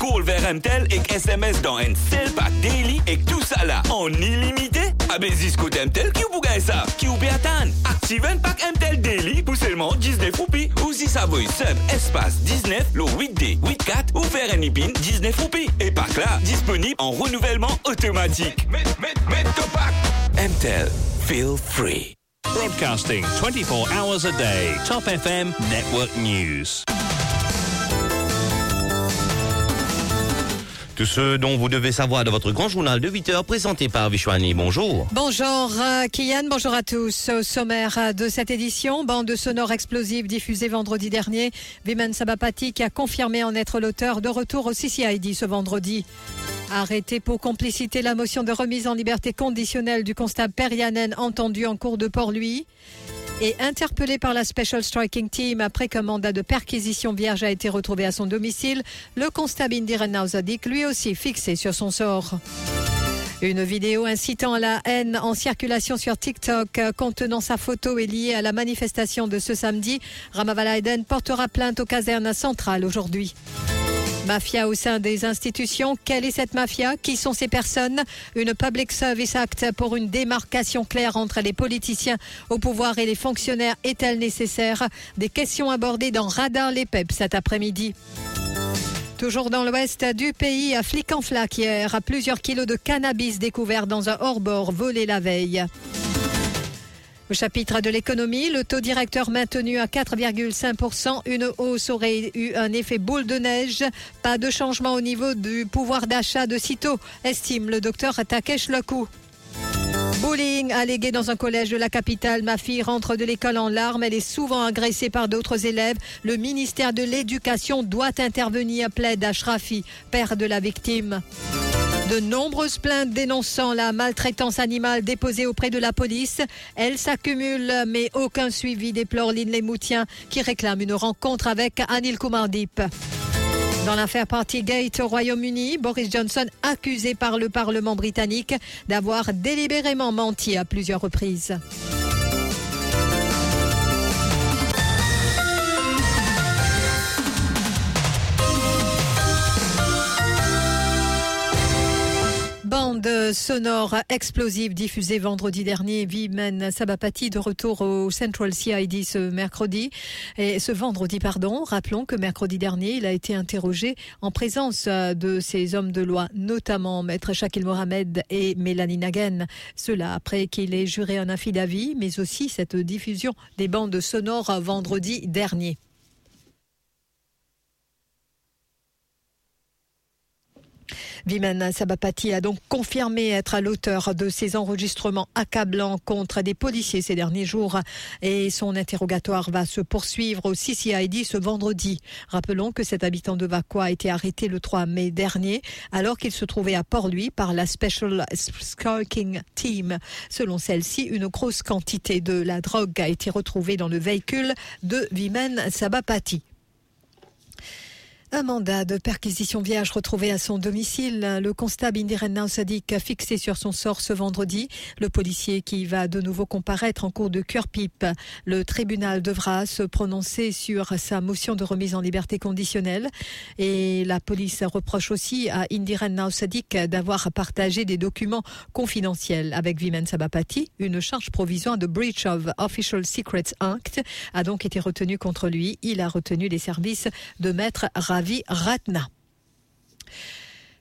call vers MTEL et SMS dans un seul pack daily et tout ça là en illimité. Ah ben jusqu'au MTEL qui vous gagne ça, qui vous attendre. Active un pack MTEL daily pour seulement 19 roupies. Ou si ça veut sub espace 19 le 8D, 8-4 ou faire un ipin 19 roupies. Et pack là, disponible en renouvellement automatique. Met, met, met pack. MTEL, feel free. Broadcasting 24 hours a day. Top FM Network News. Tout ce dont vous devez savoir de votre grand journal de 8 heures présenté par Vishwani. Bonjour. Bonjour euh, Kian, bonjour à tous. Au sommaire euh, de cette édition, bande sonore explosive diffusée vendredi dernier. Viman Sabapati qui a confirmé en être l'auteur de retour au CCID ce vendredi. Arrêté pour complicité, la motion de remise en liberté conditionnelle du constable Perianen entendu en cours de Port-Louis et interpellé par la Special Striking Team après qu'un mandat de perquisition vierge a été retrouvé à son domicile, le constable Indiren Nauzadik lui aussi fixé sur son sort. Une vidéo incitant à la haine en circulation sur TikTok contenant sa photo est liée à la manifestation de ce samedi. Ramavalaiden portera plainte aux casernes centrales aujourd'hui. Mafia au sein des institutions. Quelle est cette mafia? Qui sont ces personnes? Une Public Service Act pour une démarcation claire entre les politiciens au pouvoir et les fonctionnaires est-elle nécessaire? Des questions abordées dans Radar les PEP cet après-midi. Toujours dans l'ouest du pays, à flic en flac hier, à plusieurs kilos de cannabis découverts dans un hors-bord volé la veille. Au chapitre de l'économie, le taux directeur maintenu à 4,5%. Une hausse aurait eu un effet boule de neige. Pas de changement au niveau du pouvoir d'achat de sitôt, estime le docteur Takesh Loku. Bullying allégué dans un collège de la capitale. Ma fille rentre de l'école en larmes. Elle est souvent agressée par d'autres élèves. Le ministère de l'Éducation doit intervenir, plaide Ashrafi, père de la victime. De nombreuses plaintes dénonçant la maltraitance animale déposées auprès de la police. Elles s'accumulent, mais aucun suivi déplore Lynn Moutiens qui réclame une rencontre avec Anil Kumardip. Dans l'affaire Partygate au Royaume-Uni, Boris Johnson accusé par le Parlement britannique d'avoir délibérément menti à plusieurs reprises. Bande sonore explosive diffusée vendredi dernier. Vimen Sabapati de retour au Central CID ce mercredi. Et ce vendredi, pardon. Rappelons que mercredi dernier, il a été interrogé en présence de ces hommes de loi, notamment Maître Shakil Mohamed et Mélanie Nagen. Cela après qu'il ait juré un affidavit, mais aussi cette diffusion des bandes sonores vendredi dernier. Viman Sabapati a donc confirmé être à l'auteur de ces enregistrements accablants contre des policiers ces derniers jours et son interrogatoire va se poursuivre au CCID ce vendredi. Rappelons que cet habitant de Vakwa a été arrêté le 3 mai dernier alors qu'il se trouvait à Port-Louis par la Special Skulking Team. Selon celle-ci, une grosse quantité de la drogue a été retrouvée dans le véhicule de Viman Sabapati. Un mandat de perquisition vierge retrouvé à son domicile. Le constable Indiren Naussadik a fixé sur son sort ce vendredi. Le policier qui va de nouveau comparaître en cours de cure-pipe. Le tribunal devra se prononcer sur sa motion de remise en liberté conditionnelle. Et la police reproche aussi à Indiren Naussadik d'avoir partagé des documents confidentiels avec Vimen Sabapati. Une charge provisoire de Breach of Official Secrets Act a donc été retenue contre lui. Il a retenu les services de maître Ravi Ratna.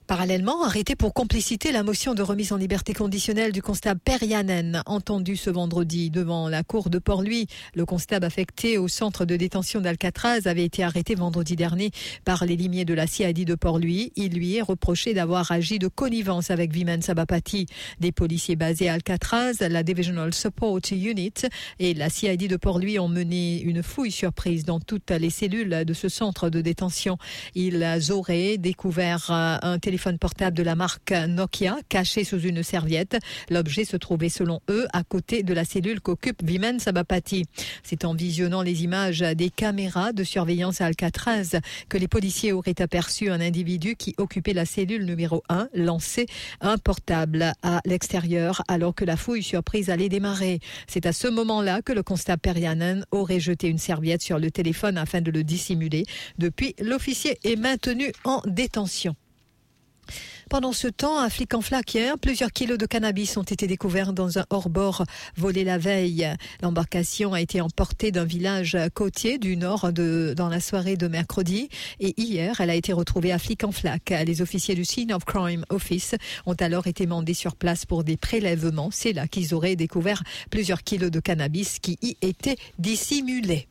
Parallèlement, arrêté pour complicité, la motion de remise en liberté conditionnelle du constable Perianen, entendu ce vendredi devant la cour de Port-Louis. Le constable affecté au centre de détention d'Alcatraz avait été arrêté vendredi dernier par les limiers de la CID de Port-Louis. Il lui est reproché d'avoir agi de connivence avec Viman Sabapati. Des policiers basés à Alcatraz, la Divisional Support Unit et la CID de Port-Louis ont mené une fouille surprise dans toutes les cellules de ce centre de détention. Ils auraient découvert un téléphone téléphone portable de la marque Nokia caché sous une serviette. L'objet se trouvait selon eux à côté de la cellule qu'occupe Vimen Sabapati. C'est en visionnant les images des caméras de surveillance à Alcatraz que les policiers auraient aperçu un individu qui occupait la cellule numéro 1 lancer un portable à l'extérieur alors que la fouille surprise allait démarrer. C'est à ce moment-là que le constable Perianen aurait jeté une serviette sur le téléphone afin de le dissimuler. Depuis, l'officier est maintenu en détention. Pendant ce temps, à Flic-en-Flac, plusieurs kilos de cannabis ont été découverts dans un hors-bord volé la veille. L'embarcation a été emportée d'un village côtier du nord dans la soirée de mercredi et hier, elle a été retrouvée à Flic-en-Flac. Les officiers du Scene of Crime Office ont alors été mandés sur place pour des prélèvements. C'est là qu'ils auraient découvert plusieurs kilos de cannabis qui y étaient dissimulés.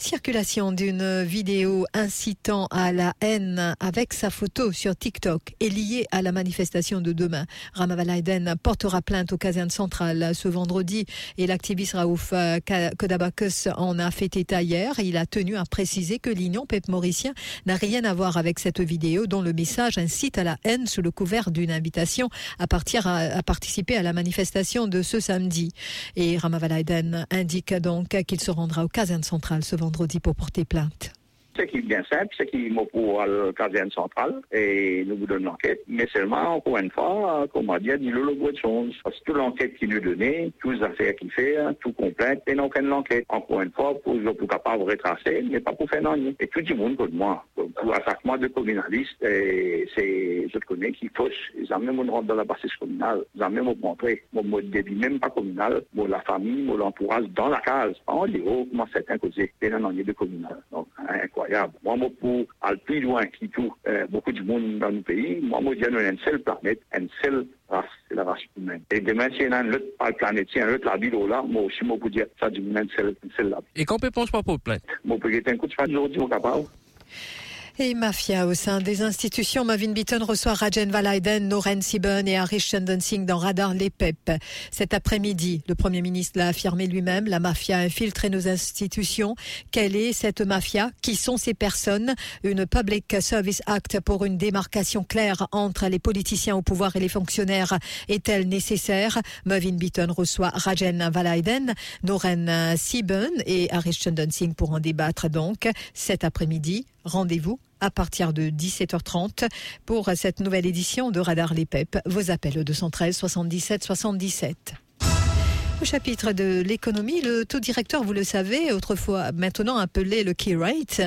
Circulation d'une vidéo incitant à la haine avec sa photo sur TikTok est liée à la manifestation de demain. Ramavalaiden portera plainte au caserne centrale ce vendredi et l'activiste Raouf Kodabakis en a fait état hier. Il a tenu à préciser que l'Union PEP mauricien n'a rien à voir avec cette vidéo dont le message incite à la haine sous le couvert d'une invitation à, partir à, participer à la manifestation de ce samedi. Et Ramavalaiden indique donc qu'il se rendra au caserne centrale ce vendredi vendredi pour porter plainte. Ce qui est bien simple, c'est qu'il m'a pour le caserne centrale et nous vous donnons l'enquête. Mais seulement, encore une fois, comme on dit, il le de choses. Parce que toute l'enquête qu'il nous donnait, toutes les affaires qu'il fait, tout complet, et non aucune l'enquête. Encore une fois, pour, pour capable de retracer, mais pas pour faire rien. Et tout le monde comme moi. Pour attaquement de communalistes, c'est, je connais qui fausse. Ils ont même rentre dans la bassesse communale. Ils ont même montré mon mode de vie, même pas communal, mon la famille, mon entourage dans la case. En haut, comment certains causaient, et non, de communal. Donc, incroyable. Moi, moi, pour aller plus loin qui tout, euh, beaucoup de monde dans nos pays, moi, moi, je une seule planète, une seule race, c'est la race humaine. Et demain, si y a une autre planète, si y a une autre la ville là, moi aussi, moi, pour dire, ça, du une seule, une seule là. Et quand on peut penser pas pour plainte? Moi, peut être un coup de fin aujourd'hui, au capable. Et mafia au sein des institutions, Mavin Beaton reçoit Rajen Valaiden, Noren Siben et Harish Chandan Singh dans Radar Les PEP. Cet après-midi, le Premier ministre l'a affirmé lui-même, la mafia a infiltré nos institutions. Quelle est cette mafia? Qui sont ces personnes? Une Public Service Act pour une démarcation claire entre les politiciens au pouvoir et les fonctionnaires est-elle nécessaire? Mavin Beaton reçoit Rajen Valaiden, Noren Siben et Harish Chandan Singh pour en débattre donc cet après-midi. Rendez-vous à partir de 17h30 pour cette nouvelle édition de Radar Les PEP. Vos appels au 213 77 77. Au chapitre de l'économie, le taux directeur, vous le savez, autrefois maintenant appelé le key rate,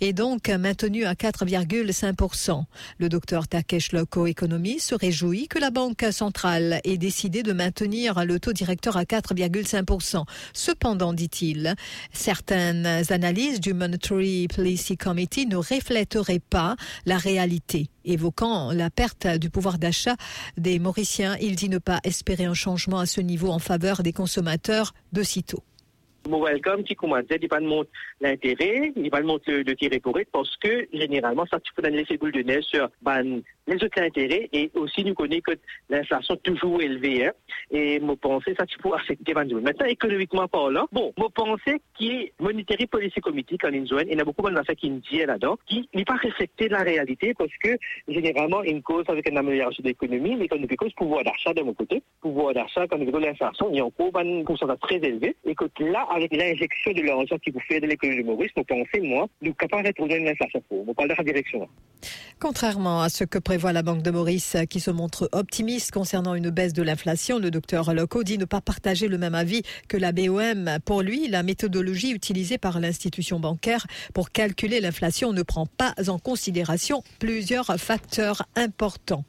est donc maintenu à 4,5%. Le docteur Takesh Loko Economy se réjouit que la Banque centrale ait décidé de maintenir le taux directeur à 4,5%. Cependant, dit-il, certaines analyses du Monetary Policy Committee ne reflèteraient pas la réalité. Évoquant la perte du pouvoir d'achat des Mauriciens, il dit ne pas espérer un changement à ce niveau en faveur des consommateurs de sitôt. welcome qui commence, il pas de l'intérêt, il pas de le tiré pour parce que généralement ça tu peux donner l'effet boule de neige sur ban les autres intérêts et aussi nous connaissons que l'inflation est toujours élevée hein, et mon pensée ça tu peux affecter Van Maintenant économiquement parlant, bon, mon pensée qui est Monetary Policy Committee quand ils il y a beaucoup d'affaires qui disent là-dedans, qui n'est pas respecté la réalité parce que généralement une cause avec une amélioration de l'économie, mais quand nous cause pouvoir d'achat de mon côté, pouvoir d'achat quand nous l'inflation, il y a encore un pourcentage très élevé et que là avec l'injection de l'argent qui vous fait de l'économie de Maurice, mon pensée moi, nous capables de retrouver une inflation. On parle de la direction. Contrairement à ce que prévoit la Banque de Maurice, qui se montre optimiste concernant une baisse de l'inflation, le docteur Loco dit ne pas partager le même avis que la BOM. Pour lui, la méthodologie utilisée par l'institution bancaire pour calculer l'inflation ne prend pas en considération plusieurs facteurs importants.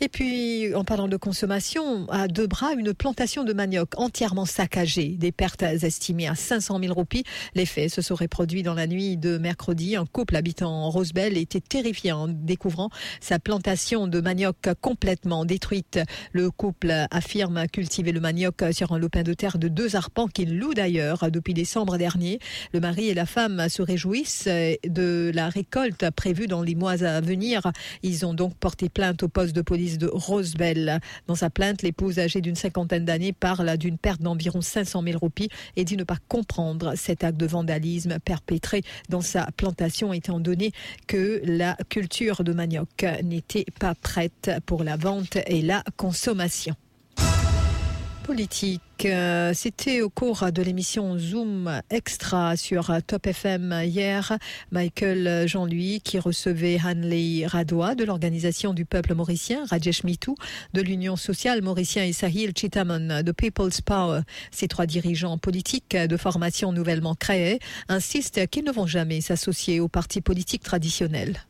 Et puis, en parlant de consommation, à deux bras, une plantation de manioc entièrement saccagée, des pertes estimées à 500 000 roupies. Les faits se seraient produits dans la nuit de mercredi. Un couple habitant en Rosebel était terrifié en découvrant sa plantation de manioc complètement détruite. Le couple affirme cultiver le manioc sur un lopin de terre de deux arpents qu'il loue d'ailleurs depuis décembre dernier. Le mari et la femme se réjouissent de la récolte prévue dans les mois à venir. Ils ont donc porté plainte au poste de police de Rosebell. Dans sa plainte, l'épouse âgée d'une cinquantaine d'années parle d'une perte d'environ 500 000 roupies et dit ne pas comprendre cet acte de vandalisme perpétré dans sa plantation étant donné que la culture de manioc n'était pas prête pour la vente et la consommation politique. Euh, c'était au cours de l'émission Zoom Extra sur Top FM hier. Michael Jean-Louis qui recevait Hanley Radoua de l'Organisation du peuple mauricien, Rajesh Mitou de l'Union sociale mauricien et Sahil Chitamon de People's Power. Ces trois dirigeants politiques de formation nouvellement créés insistent qu'ils ne vont jamais s'associer aux partis politiques traditionnels.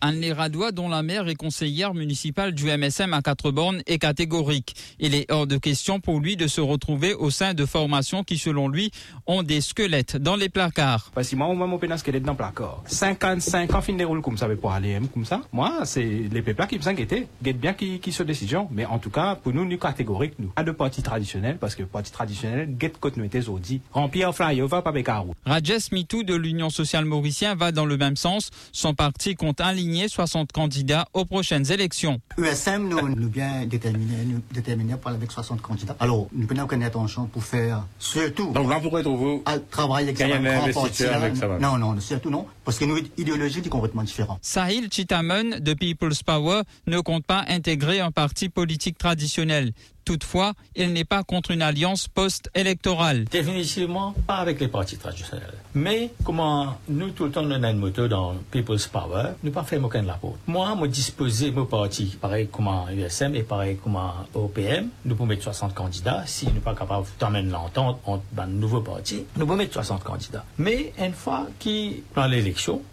Anne Radois, dont la mère est conseillère municipale du MSM à quatre bornes, est catégorique. Il est hors de question pour lui de se retrouver au sein de formations qui, selon lui, ont des squelettes dans les placards. Parce que moi, moi, mon un squelette dans le placard. 55 ans, fin déroule comme ça, pour aller comme ça. Moi, c'est les peuples qui me s'inquiétaient. Guette bien qui, qui se décision. Mais en tout cas, pour nous, nous catégoriques, nous. À de partis traditionnels, parce que partis traditionnels, guette côte nous était dit. Remplir flyer, va pas bécarou. Rajes Mitou de l'Union sociale mauricien va dans le même sens. Son parti compte un 60 candidats aux prochaines élections. USM, nous, nous bien déterminés, nous déterminés pour avec 60 candidats. Alors, nous prenons aucune attention pour faire surtout. Donc là, pourquoi trouvez-vous à travailler avec, ça Non, non, surtout non, parce que nous, idéologie est complètement différente. Sahil Chitaman de People's Power ne compte pas intégrer un parti politique traditionnel. Toutefois, il n'est pas contre une alliance post-électorale. Définitivement pas avec les partis traditionnels. Mais comment nous, tout le temps, nous avons une moto dans People's Power, nous pas fait aucun de la peau. Moi, me disposer mon parti, pareil comme USM et pareil comme OPM, nous pouvons mettre 60 candidats. Si nous ne pas capable d'amener l'entente entre un nouveau parti, nous pouvons mettre 60 candidats. Mais une fois qui dans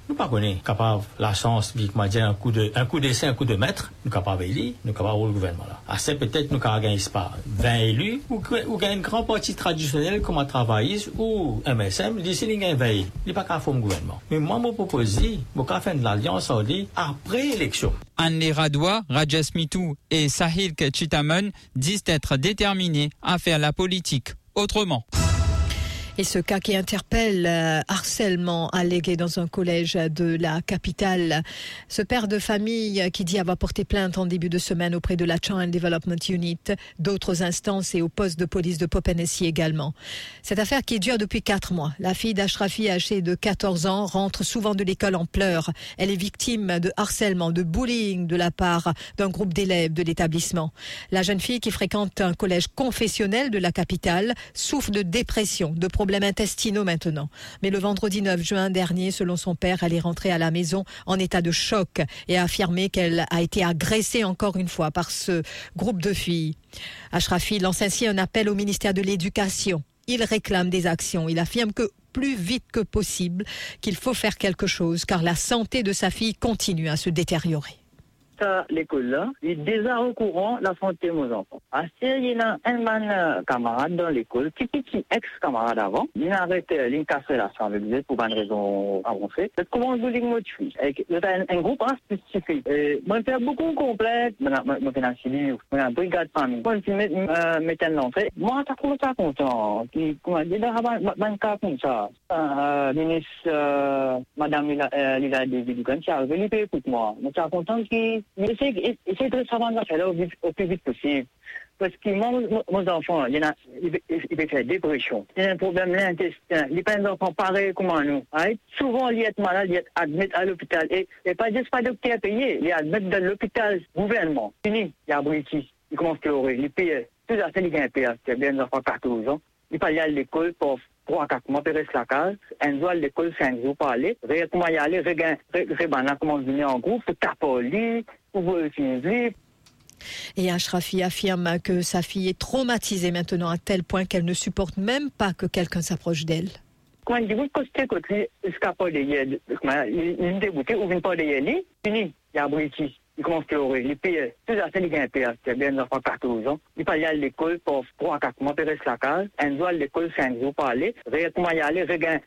nous pas connaître capable la chance, vite dire un coup de, un coup d'essai, un coup de maître, nous capable élire, nous capable le gouvernement là. Assez peut-être nous capable gagner pas 20 élus, ou, ou une grande partie traditionnelle comme un travailliste ou MSM, dit c'est une 20 élus. Il pas qu'à faire gouvernement. Mais moi, propose, je vais faire de l'alliance après l'élection. Anne Radoua, Rajesh Mitou et Sahil Chitaman disent être déterminés à faire la politique autrement. Et ce cas qui interpelle euh, harcèlement allégué dans un collège de la capitale. Ce père de famille qui dit avoir porté plainte en début de semaine auprès de la Child Development Unit, d'autres instances et au poste de police de Popenessy également. Cette affaire qui dure depuis quatre mois. La fille d'Ashrafi âgée de 14 ans rentre souvent de l'école en pleurs. Elle est victime de harcèlement, de bullying de la part d'un groupe d'élèves de l'établissement. La jeune fille qui fréquente un collège confessionnel de la capitale souffre de dépression, de problèmes intestinaux maintenant. Mais le vendredi 9 juin dernier, selon son père, elle est rentrée à la maison en état de choc et a affirmé qu'elle a été agressée encore une fois par ce groupe de filles. Ashrafi lance ainsi un appel au ministère de l'Éducation. Il réclame des actions. Il affirme que plus vite que possible qu'il faut faire quelque chose car la santé de sa fille continue à se détériorer à l'école là, il est déjà au courant la santé mes enfants. À il a un euh, camarade dans l'école, qui ex-camarade avant, il a arrêté, chambre pour une raison avancée. Comment je vous dis, c'est un groupe spécifique. Moi, je beaucoup je un je un brigade. Moi, je. Moi, dire, comme ça. Ministre, euh, Madame Lila je moi. Je suis content mais essayez de savoir faire au, au plus vite possible. Parce que moi, mes enfants, il a, ils peuvent faire dépression. Il a un problème de l'intestin. Il y a des enfants pareils comme nous. Right? Souvent, ils sont malades, ils sont admis à l'hôpital. Et, et pas juste pas docteur payé. Ils sont admis dans l'hôpital gouvernement. Fini, il y a British. Ils commencent à pleurer. Ils payent. Tout ça, c'est les gains payés. C'est bien des enfants 14 ans. Peuvent aller à l'école pour 3 4 mois, puis reste la case. Un doit à l'école 5 jours pour aller. Comment y aller, regarde, regarde, comment venir en groupe, taper au lit, et Ashrafi affirme que sa fille est traumatisée maintenant à tel point qu'elle ne supporte même pas que quelqu'un s'approche d'elle. Quand il dit que côté, il il y a il commence à pleurer. Il paye, tout ça, c'est les gains payés. C'est bien, enfants 14 ans. Il peut aller à l'école pour 3 4 mois, puis reste la case. Un doit à l'école 5 jours pour aller. Comment y aller, regain,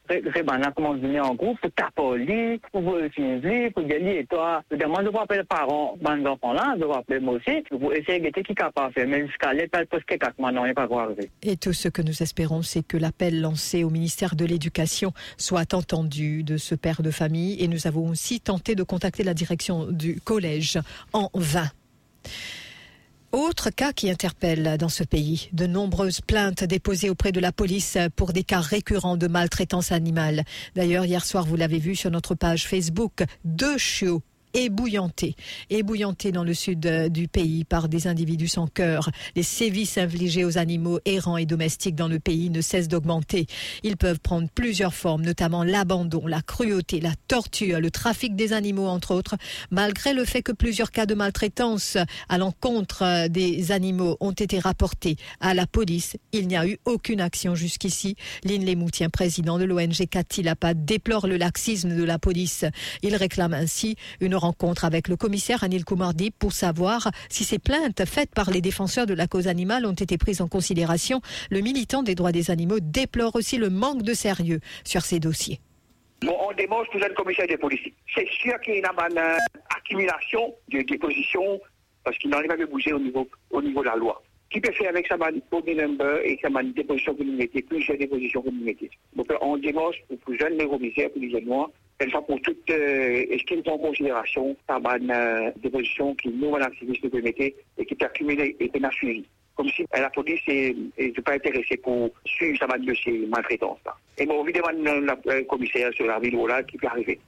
comment venir en groupe, pour lit, pour film, pour dire, et toi, je demande de appeler les parents, ban d'enfants là, de voir appeler moi aussi, pour essayer de qui est capable de faire. Mais jusqu'à aller, parce que 4 mois, non, il n'est pas quoi Et tout ce que nous espérons, c'est que l'appel lancé au ministère de l'Éducation soit entendu de ce père de famille. Et nous avons aussi tenté de contacter la direction du collège en vain. Autre cas qui interpelle dans ce pays, de nombreuses plaintes déposées auprès de la police pour des cas récurrents de maltraitance animale. D'ailleurs, hier soir, vous l'avez vu sur notre page Facebook, deux chiots ébouillantés, ébouillantés dans le sud euh, du pays par des individus sans cœur. Les sévices infligés aux animaux errants et domestiques dans le pays ne cessent d'augmenter. Ils peuvent prendre plusieurs formes, notamment l'abandon, la cruauté, la torture, le trafic des animaux, entre autres, malgré le fait que plusieurs cas de maltraitance à l'encontre euh, des animaux ont été rapportés à la police. Il n'y a eu aucune action jusqu'ici. Lynn Lemoutien, président de l'ONG Cathy Lapa, déplore le laxisme de la police. Il réclame ainsi une rencontre avec le commissaire Anil Koumardi pour savoir si ces plaintes faites par les défenseurs de la cause animale ont été prises en considération. Le militant des droits des animaux déplore aussi le manque de sérieux sur ces dossiers. On démontre tout le commissaire des policiers. C'est sûr qu'il y a une euh, accumulation de dépositions parce qu'il n'en est pas de bouger au niveau, au niveau de la loi. Qui peut faire avec sa body number et sa déposition que nous mettez, plusieurs dépositions que nous mettez. Donc on démontre pour les jeunes commissaires, pour les jeunes noirs, elle fois pour toute euh, estime en considération par une euh, déposition qui nous, l'activiste, peut mettre et qui est accumulée et qui n'a suivi. Comme si la police n'est pas intéressée pour suivre sa de ces maltraitances-là. Et bon, évidemment, le commissaire sur la ville là qui peut arriver.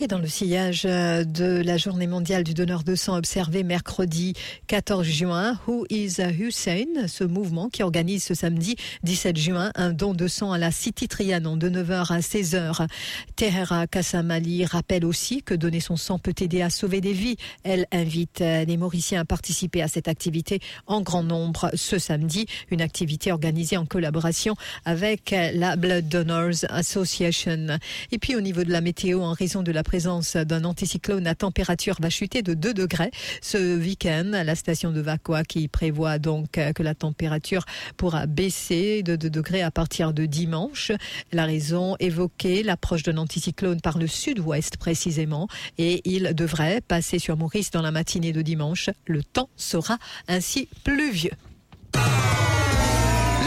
Et dans le sillage euh, de la journée mondiale du donneur de sang observée mercredi 14 juin, Who is Hussein, ce mouvement qui organise ce samedi 17 juin un don de sang à la City Trianon de 9h à 16h. Tehera Kassamali rappelle aussi que donner son sang peut aider à sauver des vies. Elle invite euh, les Mauriciens à participer à cette activité en grand nombre ce samedi, une activité organisée en collaboration avec la Blood Donors Association. Et puis au niveau de la météo, en raison de la présence d'un anticyclone, la température va chuter de 2 degrés ce week-end la station de Vacoa qui prévoit donc que la température pourra baisser de 2 degrés à partir de dimanche. La raison évoquée, l'approche d'un anticyclone par le sud-ouest précisément et il devrait passer sur Maurice dans la matinée de dimanche. Le temps sera ainsi pluvieux.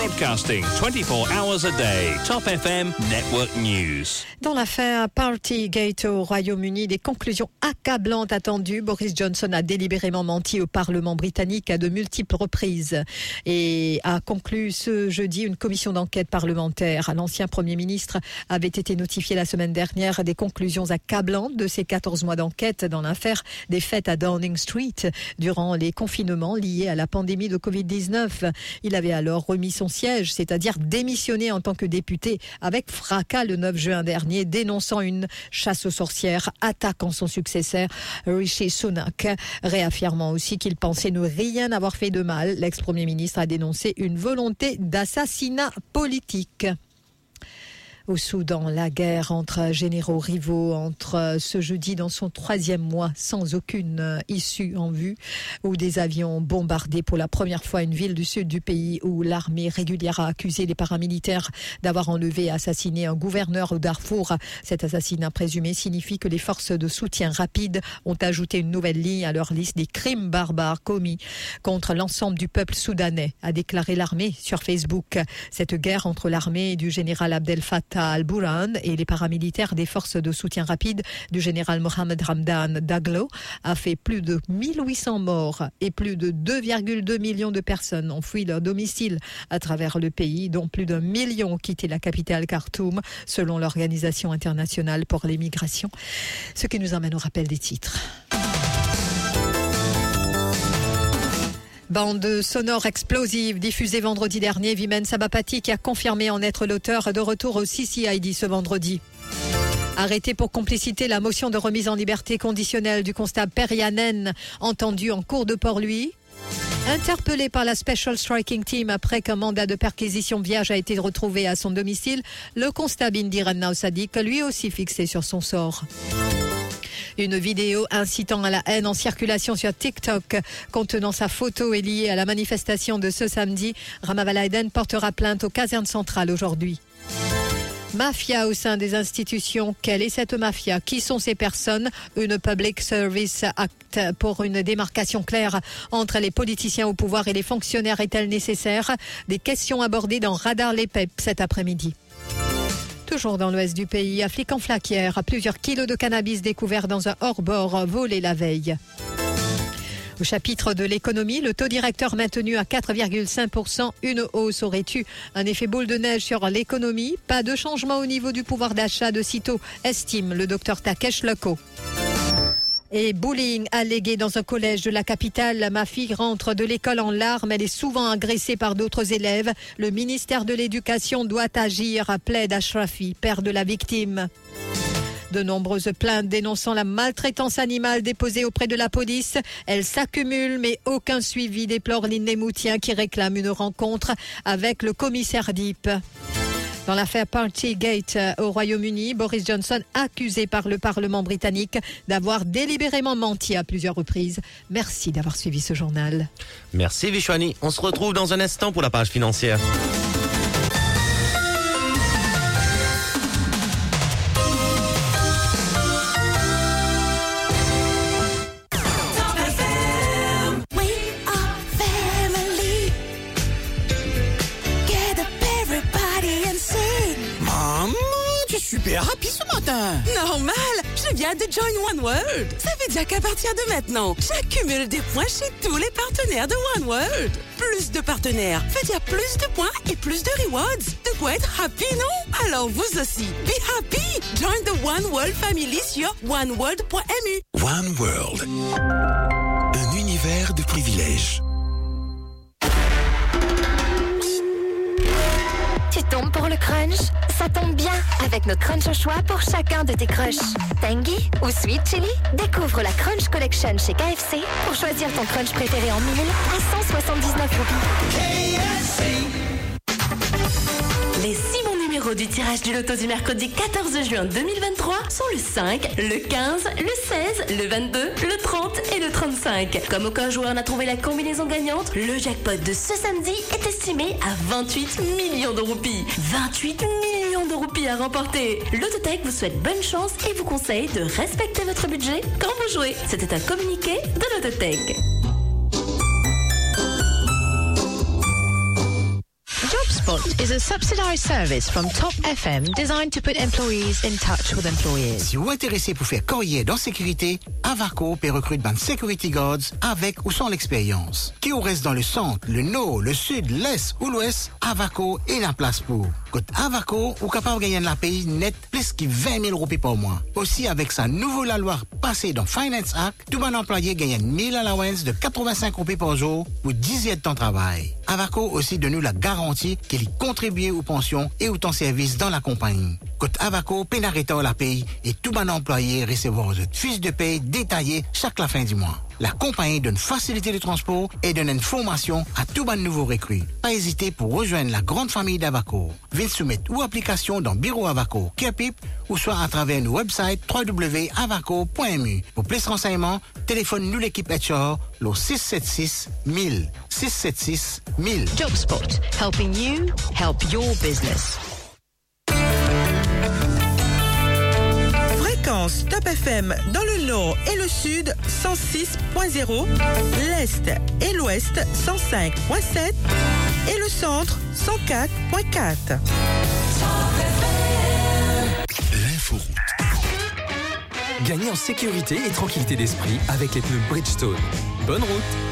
Broadcasting 24 hours a day. Top FM Network News. Dans l'affaire Partygate au Royaume-Uni, des conclusions accablantes attendues. Boris Johnson a délibérément menti au Parlement britannique à de multiples reprises et a conclu ce jeudi une commission d'enquête parlementaire. L'ancien Premier ministre avait été notifié la semaine dernière des conclusions accablantes de ces 14 mois d'enquête dans l'affaire des fêtes à Downing Street durant les confinements liés à la pandémie de Covid-19. Il avait alors remis son c'est-à-dire démissionné en tant que député avec fracas le 9 juin dernier, dénonçant une chasse aux sorcières, attaquant son successeur Rishi Sunak, réaffirmant aussi qu'il pensait ne rien avoir fait de mal. L'ex-premier ministre a dénoncé une volonté d'assassinat politique au Soudan. La guerre entre généraux rivaux entre ce jeudi dans son troisième mois sans aucune issue en vue, où des avions ont pour la première fois une ville du sud du pays où l'armée régulière a accusé les paramilitaires d'avoir enlevé et assassiné un gouverneur au Darfour. Cet assassinat présumé signifie que les forces de soutien rapide ont ajouté une nouvelle ligne à leur liste des crimes barbares commis contre l'ensemble du peuple soudanais, a déclaré l'armée sur Facebook. Cette guerre entre l'armée du général Abdel Fattah al-Burhan et les paramilitaires des forces de soutien rapide du général Mohamed Ramdan Daglo a fait plus de 1800 morts et plus de 2,2 millions de personnes ont fui leur domicile à travers le pays, dont plus d'un million ont quitté la capitale Khartoum, selon l'Organisation internationale pour les migrations. Ce qui nous amène au rappel des titres. Bande sonore explosive diffusée vendredi dernier, Vimen Sabapati qui a confirmé en être l'auteur de retour au CCID ce vendredi. Arrêté pour complicité, la motion de remise en liberté conditionnelle du constable Perianen, entendu en cours de Port-Louis. Interpellé par la Special Striking Team après qu'un mandat de perquisition vierge a été retrouvé à son domicile, le constable Indiran Naussadik, lui aussi fixé sur son sort. Une vidéo incitant à la haine en circulation sur TikTok contenant sa photo est liée à la manifestation de ce samedi. Ramavalaiden portera plainte aux casernes centrales aujourd'hui. Mafia au sein des institutions. Quelle est cette mafia? Qui sont ces personnes? Une Public Service Act pour une démarcation claire entre les politiciens au pouvoir et les fonctionnaires est-elle nécessaire? Des questions abordées dans Radar les PEP cet après-midi. Toujours dans l'ouest du pays, Afrique en flaquière, plusieurs kilos de cannabis découverts dans un hors-bord volé la veille. Au chapitre de l'économie, le taux directeur maintenu à 4,5%, une hausse aurait eu un effet boule de neige sur l'économie. Pas de changement au niveau du pouvoir d'achat de sitôt, estime le docteur Takesh Loko. Et bullying allégué dans un collège de la capitale. Ma fille rentre de l'école en larmes. Elle est souvent agressée par d'autres élèves. Le ministère de l'Éducation doit agir, plaide Ashrafi, père de la victime. De nombreuses plaintes dénonçant la maltraitance animale déposées auprès de la police. Elles s'accumulent, mais aucun suivi, déplore l'Innemoutien qui réclame une rencontre avec le commissaire DIP. Dans l'affaire Partygate euh, au Royaume-Uni, Boris Johnson accusé par le Parlement britannique d'avoir délibérément menti à plusieurs reprises. Merci d'avoir suivi ce journal. Merci Vishwani. On se retrouve dans un instant pour la page financière. Super happy ce matin. Normal, je viens de Join One World. Ça veut dire qu'à partir de maintenant, j'accumule des points chez tous les partenaires de One World. Plus de partenaires veut dire plus de points et plus de rewards. De quoi être happy, non? Alors vous aussi, be happy. Join the One World Family sur oneworld.mu. One World. Un univers de privilèges. Tu tombes pour le crunch Ça tombe bien avec nos crunchs au choix pour chacun de tes crushs. Tangy ou Sweet Chili Découvre la Crunch Collection chez KFC pour choisir ton crunch préféré en 1000 à 179 roupies. Bons du tirage du loto du mercredi 14 juin 2023 sont le 5, le 15, le 16, le 22, le 30 et le 35. Comme aucun joueur n'a trouvé la combinaison gagnante, le jackpot de ce samedi est estimé à 28 millions de roupies. 28 millions de roupies à remporter. L'Autotech vous souhaite bonne chance et vous conseille de respecter votre budget quand vous jouez. C'était un communiqué de l'Autotech. Is a subsidized service from Top FM designed to put employees in touch with employers. Si vous êtes intéressé pour faire carrière dans sécurité, Avaco peut recruter ban security guards avec ou sans l'expérience. Qui ou reste dans le centre, le nord, le sud, l'est ou l'ouest, Avaco est la place pour. Côté Avaco, ou capable de gagner la paye net plus que 20 000 roupies par mois. Aussi, avec sa nouvelle loi passée dans Finance Act, tout bon employé gagne 1000 allowance de 85 roupies par jour pour 10 ans de temps de travail. Avaco aussi donne la garantie qu'il y contribue aux pensions et aux temps services dans la compagnie. Côté Avaco, pénarita la paye et tout bon employé recevoir une fiche de paye détaillée chaque la fin du mois. La compagnie donne facilité de transport et donne une formation à tout bon nouveau recrue. Pas hésiter pour rejoindre la grande famille d'Avaco. Venez soumettre ou application dans Bureau Avaco, Capip ou soit à travers nos websites www.avaco.mu. Pour plus de renseignements, téléphone nous l'équipe HR le 676 1000 676 1000. JobSpot, helping you help your business. Fréquence Top FM dans le nord et le sud 106.0, l'est et l'ouest 105.7 et le centre 104.4. L'inforoute. Gagnez en sécurité et tranquillité d'esprit avec les pneus Bridgestone. Bonne route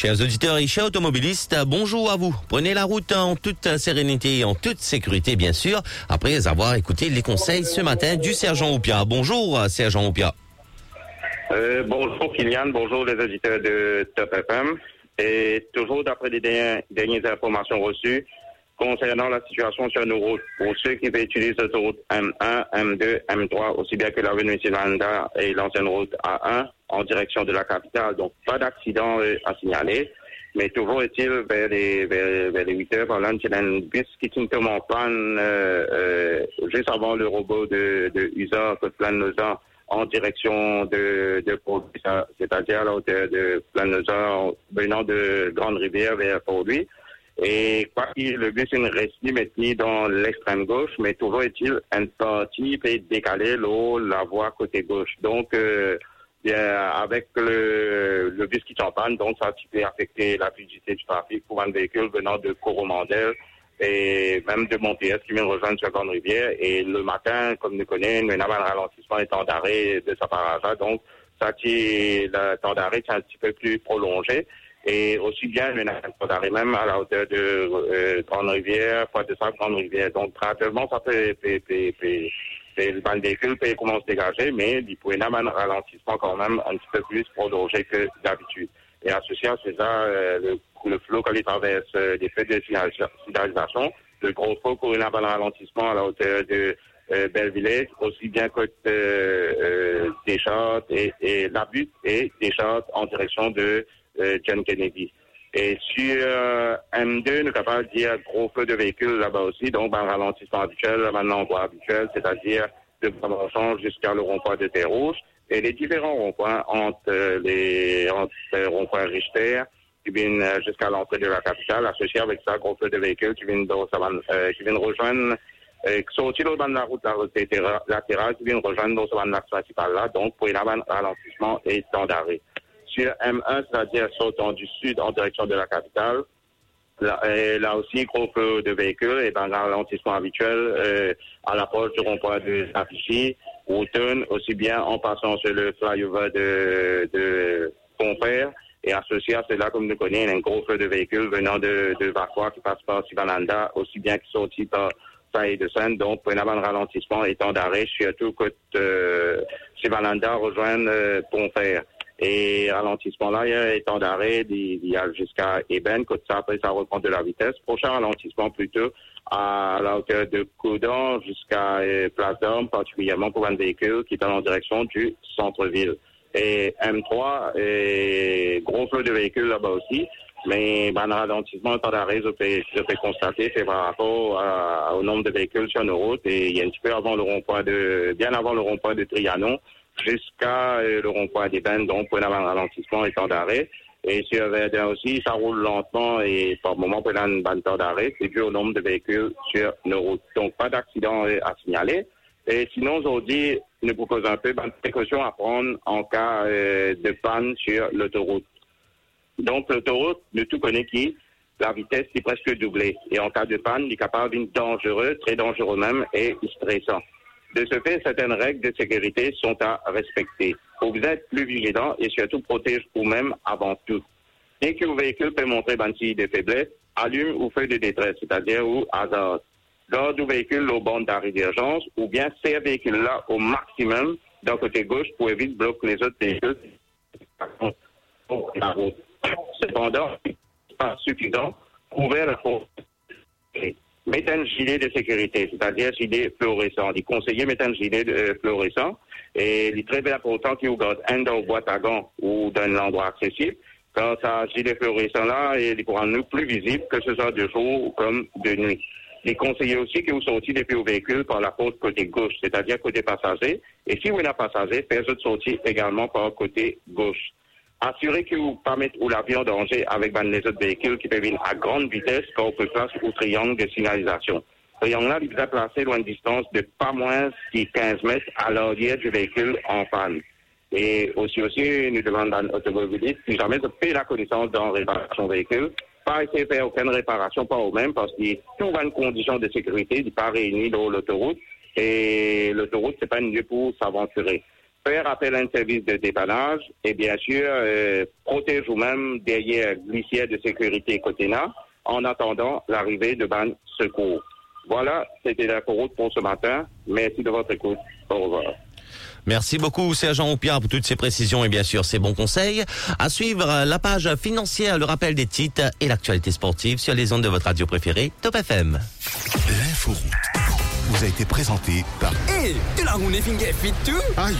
Chers auditeurs et chers automobilistes, bonjour à vous. Prenez la route en toute sérénité et en toute sécurité, bien sûr, après avoir écouté les conseils ce matin du sergent Oupia. Bonjour, sergent Oupia. Euh, bonjour Kylian, bonjour les auditeurs de Top FM. Et toujours d'après les dernières, dernières informations reçues concernant la situation sur nos routes, pour ceux qui veulent utiliser l'autoroute M1, M2, M3, aussi bien que l'avenue Sylvanda et l'ancienne route A1 en direction de la capitale. Donc pas d'accident euh, à signaler. Mais toujours est-il vers les, vers, vers les 8 heures, par là, a un bus qui tombe en panne euh, euh, juste avant le robot de, de USA, que de en direction de, de c'est-à-dire à la hauteur de Planosa, venant de Grande-Rivière vers Port-Louis. Et quoi qu'il le il reste maintenu dans l'extrême gauche, mais toujours est-il une partie peut décaler l'eau, la voie côté gauche. Donc, euh, avec le, le bus qui est en panne, donc ça peut affecter la fluidité du trafic pour un véhicule venant de Coromandel et même de Montéès qui vient rejoindre sur Grande Rivière. Et le matin, comme nous connaissons, nous avons un ralentissement et temps d'arrêt de sa paraja. Donc, ça le temps d'arrêt c'est un petit peu plus prolongé. Et aussi bien, temps d'arrêt même à la hauteur de euh, Grande Rivière, Pointe de Sable, Grande Rivière. Donc, graduellement, ça peut, peut, peut, peut, le véhicule peut commencer à dégager, mais il y avoir un ralentissement quand même un petit peu plus prolongé que d'habitude. Et associé à ça, euh, le, le flot quand il traverse euh, des feux de signalisa- signalisation, le gros flot pour un ralentissement à la hauteur de euh, Belleville, aussi bien que euh, euh, Deschamps et, et la butte et Deschamps en direction de John Kennedy. Et sur euh, M2, nous sommes capables de dire gros feu de véhicules là-bas aussi, donc un ralentissement habituel, un endroit habituel, c'est-à-dire de Brabançon jusqu'à le rond-point de Terre-Rouge et les différents ronds-points entre euh, les entre le rond-point Richter qui viennent euh, jusqu'à l'entrée de la capitale, associé avec ça gros feu de véhicules qui viennent, euh, qui viennent rejoindre euh, qui sont aussi dans de la route latérale, latérale qui viennent rejoindre dans ce bande l'axe principal là, donc pour un ralentissement et temps d'arrêt. Sur M1, c'est-à-dire sortant du sud en direction de la capitale, Là, aussi, gros feu de véhicules et dans le ralentissement habituel euh, à l'approche du rond-point de Saint-Fichy, Wooten, aussi bien en passant sur le flyover de, de Pompère et associé à cela, comme nous connaissons, un gros feu de véhicules venant de, de qui passe par Sivananda, aussi bien qui sorti par Saïd de Seine. Donc, un ralentissement et temps d'arrêt, surtout que euh, Sivananda rejoigne euh. Et ralentissement un temps d'arrêt, il y a jusqu'à Eben, que ça, après ça reprend de la vitesse. Prochain ralentissement plutôt à la hauteur de Coudan jusqu'à euh, Place d'Orme, particulièrement pour un véhicule qui est en direction du centre-ville. Et M3, et gros flot de véhicules là-bas aussi. Mais ben, le ralentissement, le temps d'arrêt, je peux, je peux constater, c'est par rapport au nombre de véhicules sur nos routes. Et il y a un petit peu avant le rond-point de, bien avant le rond-point de Trianon, jusqu'à euh, le rond-point des Bennes, donc pour avoir un ralentissement et temps d'arrêt. Et sur Verdun aussi, ça roule lentement et par moment, avoir une bonne temps d'arrêt, c'est dû au nombre de véhicules sur nos routes. Donc, pas d'accident euh, à signaler. Et sinon, aujourd'hui, nous propose un peu de précautions à prendre en cas euh, de panne sur l'autoroute. Donc, l'autoroute, nous tout connaît qui, la vitesse est presque doublée. Et en cas de panne, il est capable d'être dangereux, très dangereux même, et stressant. De ce fait, certaines règles de sécurité sont à respecter. Vous êtes plus vigilant et surtout protège vous-même avant tout. Dès que le véhicule peut montrer signe de faiblesse, allume ou feu de détresse, c'est-à-dire ou hasard. Lors du véhicule au bord d'arrêt d'urgence, ou bien ces véhicules-là au maximum d'un côté gauche pour éviter de bloquer les autres véhicules la route. Cependant, pas suffisant. Couvrir le fond. Mettez un gilet de sécurité, c'est-à-dire gilet fluorescent. Les conseillers mettent un gilet euh, fluorescent et il est très important qu'ils vous gardent un dans boîte à gants ou dans un endroit accessible. Quand ça gilet fluorescent là, il est pour rendre nous plus visible que ce soit de jour comme de nuit. Les conseillers aussi que vous sortez depuis au véhicule par la porte côté gauche, c'est-à-dire côté passager. Et si vous êtes un passager, faites sortir également par côté gauche. Assurez que vous pas mettre l'avion en danger avec ben, les autres véhicules qui peuvent à grande vitesse quand on peut place au triangle de signalisation. Triangle là, il vous a placé loin de distance de pas moins de 15 mètres à l'arrière du véhicule en panne. Et aussi, aussi, nous demandons à l'automobiliste, si jamais vous fait la connaissance dans réparation véhicule, pas essayer de faire aucune réparation par eux-mêmes parce que tout va une condition de sécurité, n'est pas réuni dans l'autoroute. Et l'autoroute, c'est pas un lieu pour s'aventurer. Faire appel à un service de dépannage et bien sûr, euh, protège vous-même derrière glissière de sécurité nord en attendant l'arrivée de ban secours. Voilà, c'était la route pour ce matin. Merci de votre écoute. Au revoir. Merci beaucoup, Sergent Oupia, pour toutes ces précisions et bien sûr ces bons conseils. À suivre la page financière, le rappel des titres et l'actualité sportive sur les ondes de votre radio préférée, Top FM. L'inforoute. Vous a été présenté par... Hé, tu la roue finger fit tout Aïe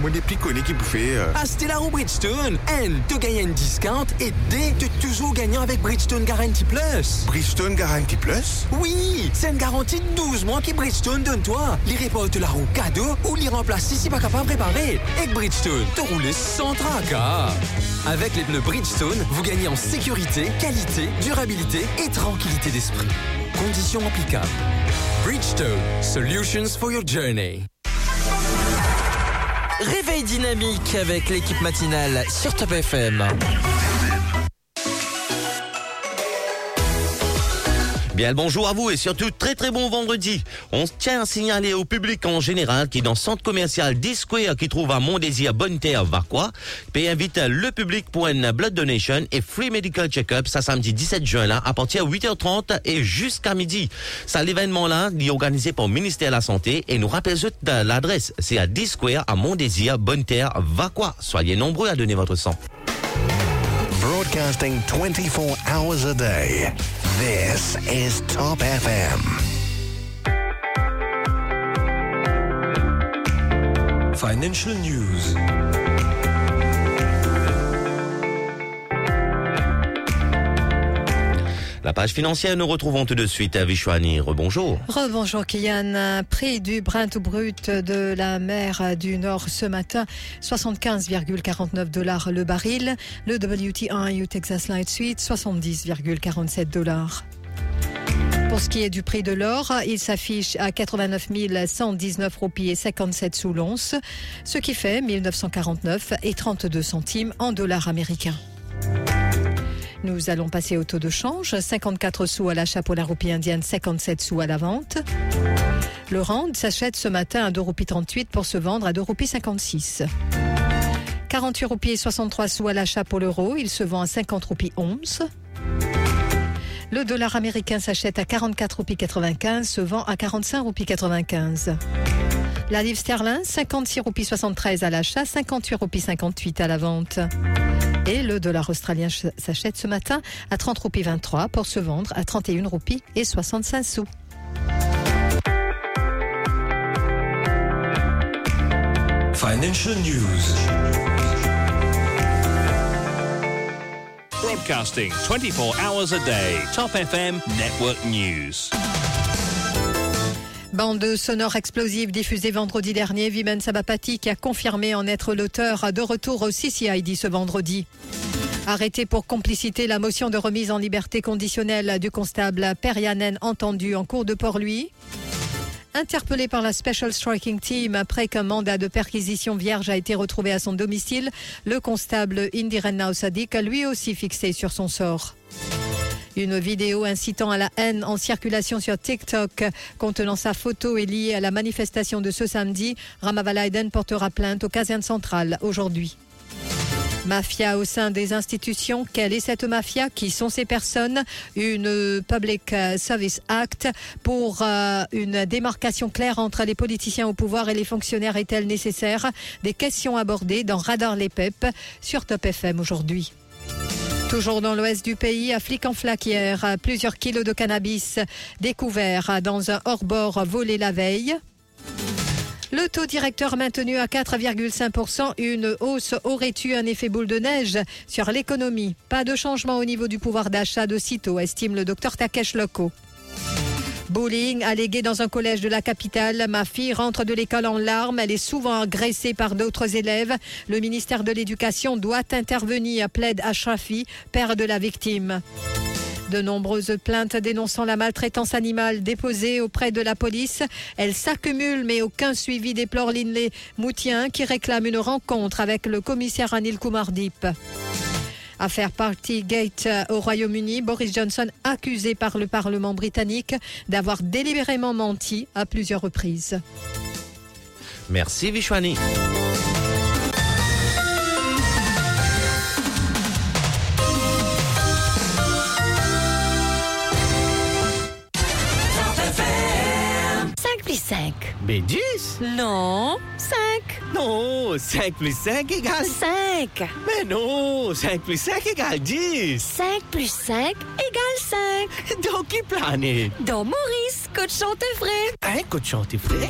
moi des connus qui bouffaient... Euh... Acheter la roue Bridgestone, N, tu gagnes un discount et D, tu toujours gagnant avec Bridgestone Guarantee Plus. Bridgestone Guarantee Plus? Oui, c'est une garantie de 12 mois qui Bridgestone donne toi. Les réporte la roue cadeau ou les remplacer si pas capable de réparer. Avec Bridgestone, te rouler sans tracas. Avec les pneus Bridgestone, vous gagnez en sécurité, qualité, durabilité et tranquillité d'esprit. Conditions applicables. Bridgestone, solutions for your journey. Réveil dynamique avec l'équipe matinale sur Top FM. Bonjour à vous et surtout très très bon vendredi. On tient à signaler au public en général qui dans le centre commercial D-Square qui trouve à Montdésir Bonne Terre Varquois, puis invite le public pour une blood donation et free medical check-up ça samedi 17 juin là à partir de 8h30 et jusqu'à midi. Ça l'événement là est organisé par le ministère de la Santé et nous rappelle l'adresse c'est à D-Square à Montdésir Bonne Terre Varquois. Soyez nombreux à donner votre sang. Broadcasting 24 hours a day. This is Top FM. Financial News. La page financière, nous retrouvons tout de suite à Vishwani. Rebonjour. Rebonjour Kian. Prix du Brent brut de la mer du Nord ce matin, 75,49 dollars le baril. Le WTI Texas Light Sweet, 70,47 dollars. Pour ce qui est du prix de l'or, il s'affiche à 89 119 roupies et 57 sous l'once, ce qui fait 1949 et 32 centimes en dollars américains. Nous allons passer au taux de change. 54 sous à l'achat pour la roupie indienne, 57 sous à la vente. Le rand s'achète ce matin à 2 roupies 38 pour se vendre à 2 roupies 56. 48 roupies et 63 sous à l'achat pour l'euro. Il se vend à 50 roupies 11. Le dollar américain s'achète à 44 roupies 95, se vend à 45 roupies 95. La livre sterling, 56 roupies 73 à l'achat, 58 roupies 58 à la vente. Et le dollar australien s'achète ce matin à 30 roupies 23 pour se vendre à 31 roupies et 65 sous. Financial News. Broadcasting 24 hours a day. Top FM Network News. Bande sonore explosive diffusée vendredi dernier, Vimen Sabapati qui a confirmé en être l'auteur de retour au CCID ce vendredi. Arrêté pour complicité, la motion de remise en liberté conditionnelle du constable Perianen entendue en cours de Port-Louis. Interpellé par la Special Striking Team après qu'un mandat de perquisition vierge a été retrouvé à son domicile, le constable Indiren Naosadik a lui aussi fixé sur son sort. Une vidéo incitant à la haine en circulation sur TikTok contenant sa photo et liée à la manifestation de ce samedi. Ramavalaiden portera plainte aux casernes centrales aujourd'hui. Mafia au sein des institutions. Quelle est cette mafia? Qui sont ces personnes? Une Public Service Act pour euh, une démarcation claire entre les politiciens au pouvoir et les fonctionnaires est-elle nécessaire? Des questions abordées dans Radar les PEP sur Top FM aujourd'hui. Toujours dans l'ouest du pays, à Flic-en-Flac hier, plusieurs kilos de cannabis découverts dans un hors-bord volé la veille. Le taux directeur maintenu à 4,5%, une hausse aurait eu un effet boule de neige sur l'économie. Pas de changement au niveau du pouvoir d'achat de sitôt, estime le docteur Takesh Loco. Bowling, allégué dans un collège de la capitale. Ma fille rentre de l'école en larmes. Elle est souvent agressée par d'autres élèves. Le ministère de l'Éducation doit intervenir, plaide Ashrafi, père de la victime. De nombreuses plaintes dénonçant la maltraitance animale déposées auprès de la police. Elles s'accumulent, mais aucun suivi déplore Linley Moutien qui réclame une rencontre avec le commissaire Anil Kumardip. Affaire Partygate au Royaume-Uni, Boris Johnson accusé par le Parlement britannique d'avoir délibérément menti à plusieurs reprises. Merci Vishwani. 5. B10 Non, 5. Non, 5 plus 5 égale... 5. Mais non, 5 plus 5 égale 10. 5 plus 5 égale 5. Dans quelle planète Dans Maurice, coach Chantefray. Un coach Chantefray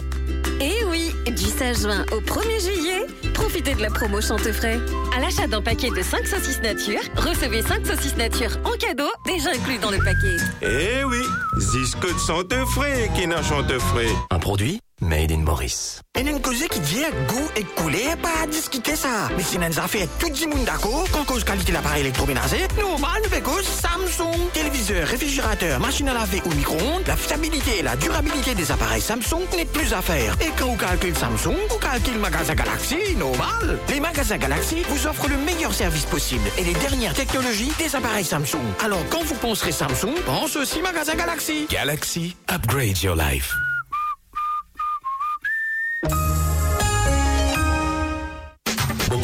Eh oui, du 16 juin au 1er juillet, profitez de la promo Chantefray. À l'achat d'un paquet de 5 saucisses nature, recevez 5 saucisses nature en cadeau, déjà inclus dans le paquet. Eh oui, Zisque de Chantefray qui n'a Chantefray. Un produit made in Maurice. Et une cause qui dit goût et coulé, pas à discuter ça. Mais si nous avons fait tout le monde d'accord, qu'en cause qualité l'appareil électroménager, normal, nous fait cause Samsung. Téléviseur, réfrigérateur, machine à laver ou micro-ondes, la fiabilité et la durabilité des appareils Samsung n'est plus à faire. Et quand vous calculez Samsung, vous calculez magasin Galaxy, normal. Les magasins Galaxy vous offrent le meilleur service possible et les dernières technologies des appareils Samsung. Alors quand vous penserez Samsung, pense aussi magasin Galaxy. Galaxy, upgrade your life.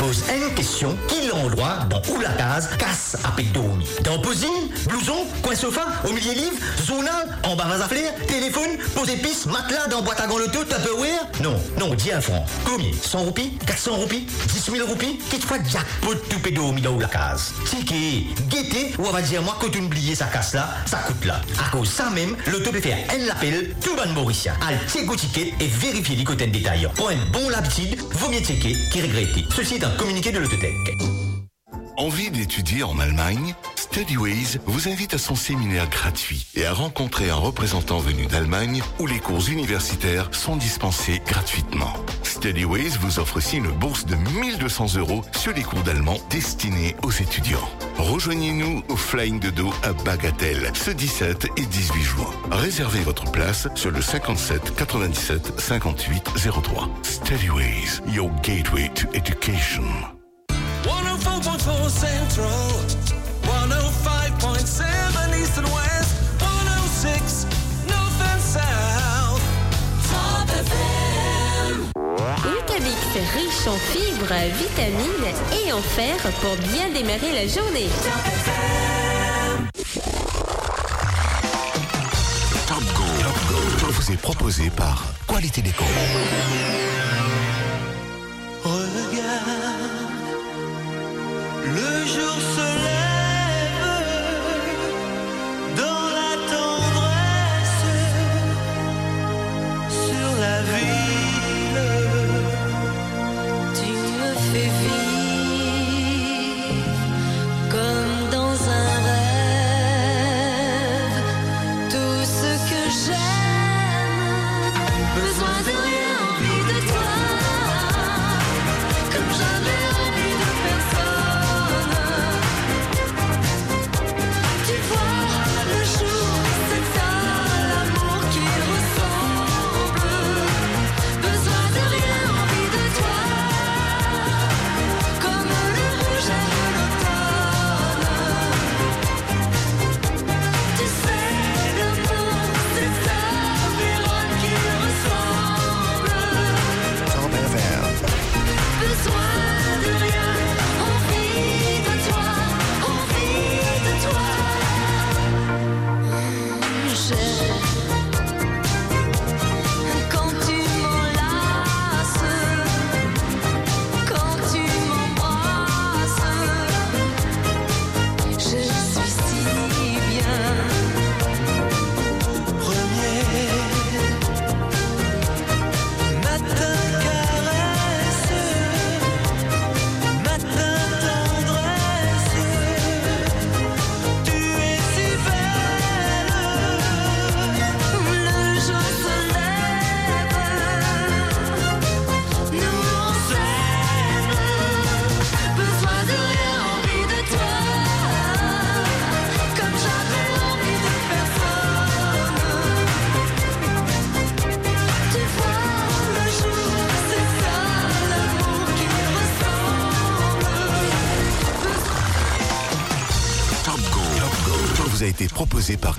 Pose une question, qui l'endroit dans où la case casse à pédomi Dans posine, blouson, coin sofa, au milieu livre, journal, en bas à flair, téléphone, pose épices, matelas dans boîte à gants le tout, tupperware Non, non, dis un franc. Combien? 100 roupies? 400 roupies? 10 000 roupies? Te fait jackpot tout pédomi dans où la case? Ticket, guettez, ou on va dire moi quand tu oublies sa casse là, ça coûte là. À cause ça même, le top fait un l'appel, tout bon mauricien. Al ticket et vérifiez les côtés détaillants. Pour une bonne habitude, vaut mieux checker qui regretter. Ceci est un communiqué de l'autotech. Envie d'étudier en Allemagne? StudyWays vous invite à son séminaire gratuit et à rencontrer un représentant venu d'Allemagne où les cours universitaires sont dispensés gratuitement. StudyWays vous offre aussi une bourse de 1200 euros sur les cours d'allemand destinés aux étudiants. Rejoignez-nous au Flying de dos à Bagatelle ce 17 et 18 juin. Réservez votre place sur le 57 97 58 03. StudyWays, your gateway to education. 104.4 Central, 105.7 East and West, 106 North and South. Top FM. Riche en fibres, vitamines et en fer pour bien démarrer la journée. Top Go. Top Go vous est proposé par Qualité Déco.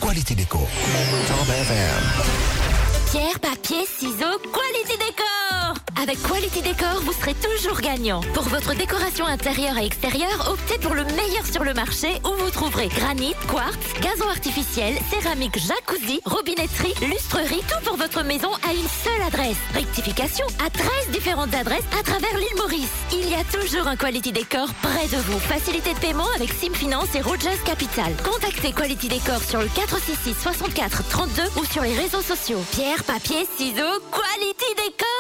Qualité Déco. Avec Quality Décor, vous serez toujours gagnant. Pour votre décoration intérieure et extérieure, optez pour le meilleur sur le marché où vous trouverez granit, quartz, gazon artificiel, céramique, jacuzzi, robinetterie, lustrerie, tout pour votre maison à une seule adresse. Rectification à 13 différentes adresses à travers l'île Maurice. Il y a toujours un Quality Décor près de vous. Facilité de paiement avec Sim Finance et Rogers Capital. Contactez Quality Décor sur le 466 64 32 ou sur les réseaux sociaux. Pierre, papier, ciseaux, Quality Décor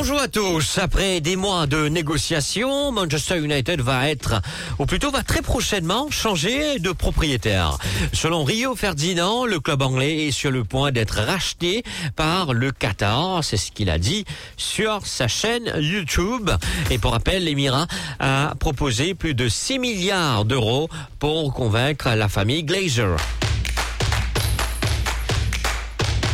Bonjour à tous. Après des mois de négociations, Manchester United va être, ou plutôt va très prochainement changer de propriétaire. Selon Rio Ferdinand, le club anglais est sur le point d'être racheté par le Qatar. C'est ce qu'il a dit sur sa chaîne YouTube. Et pour rappel, l'Émirat a proposé plus de 6 milliards d'euros pour convaincre la famille Glazer.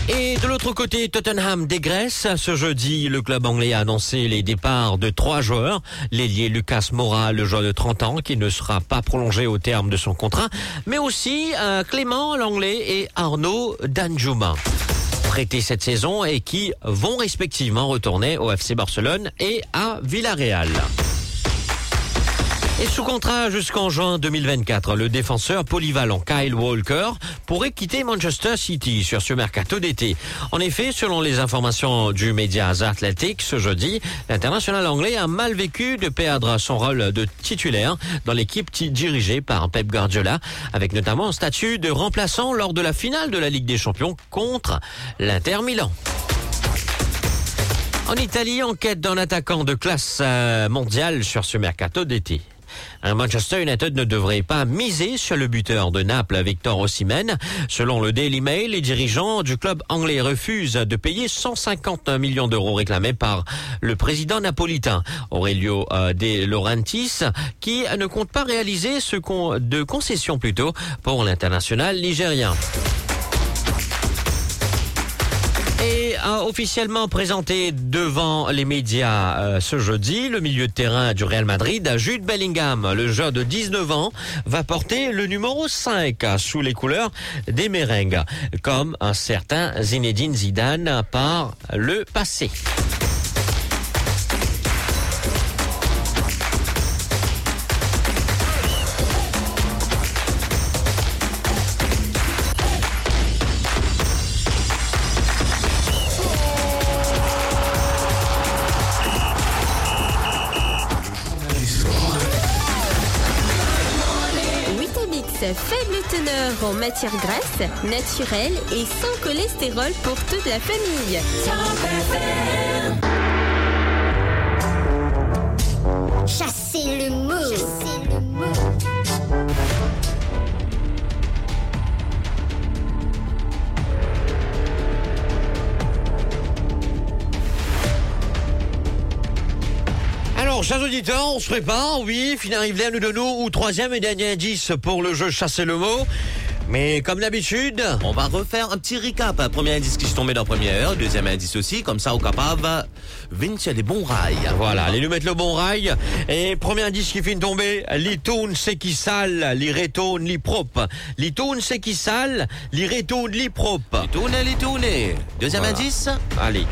Et de l'autre côté, Tottenham dégraisse. Ce jeudi, le club anglais a annoncé les départs de trois joueurs. L'ailier Lucas Moura, le joueur de 30 ans, qui ne sera pas prolongé au terme de son contrat, mais aussi euh, Clément Langlais et Arnaud Danjuma prêtés cette saison et qui vont respectivement retourner au FC Barcelone et à Villarreal. Et sous contrat jusqu'en juin 2024, le défenseur polyvalent Kyle Walker pourrait quitter Manchester City sur ce mercato d'été. En effet, selon les informations du média Athletic ce jeudi, l'international anglais a mal vécu de perdre son rôle de titulaire dans l'équipe dirigée par Pep Guardiola, avec notamment un statut de remplaçant lors de la finale de la Ligue des Champions contre l'Inter Milan. En Italie, enquête d'un attaquant de classe euh, mondiale sur ce mercato d'été. Manchester United ne devrait pas miser sur le buteur de Naples, Victor Osimhen. Selon le Daily Mail, les dirigeants du club anglais refusent de payer 150 millions d'euros réclamés par le président napolitain, Aurelio euh, De Laurentiis, qui ne compte pas réaliser ce con de concessions plutôt pour l'international nigérien. Et a officiellement présenté devant les médias euh, ce jeudi, le milieu de terrain du Real Madrid, Jude Bellingham, le joueur de 19 ans, va porter le numéro 5 sous les couleurs des merengues, comme un certain Zinedine Zidane par le passé. Faible teneur en matière grasse, naturelle et sans cholestérol pour toute la famille. Chasser le mot. Alors, chers auditeurs, on se prépare, oui, Finarivelaine nous donne ou troisième et dernier indice pour le jeu Chasser le mot. Mais comme d'habitude, On va refaire un petit recap. Premier indice qui se tombait dans la première heure, deuxième indice aussi, comme ça au capable, venir sur les bons rails. Voilà, allez nous mettre le bon rail. Et premier indice qui finit de tomber, li tourne c'est qui sale, li retourne li propre. Li tourne c'est qui sale, li retourne li propre. Li tourne, li tourne. Deuxième indice Allez.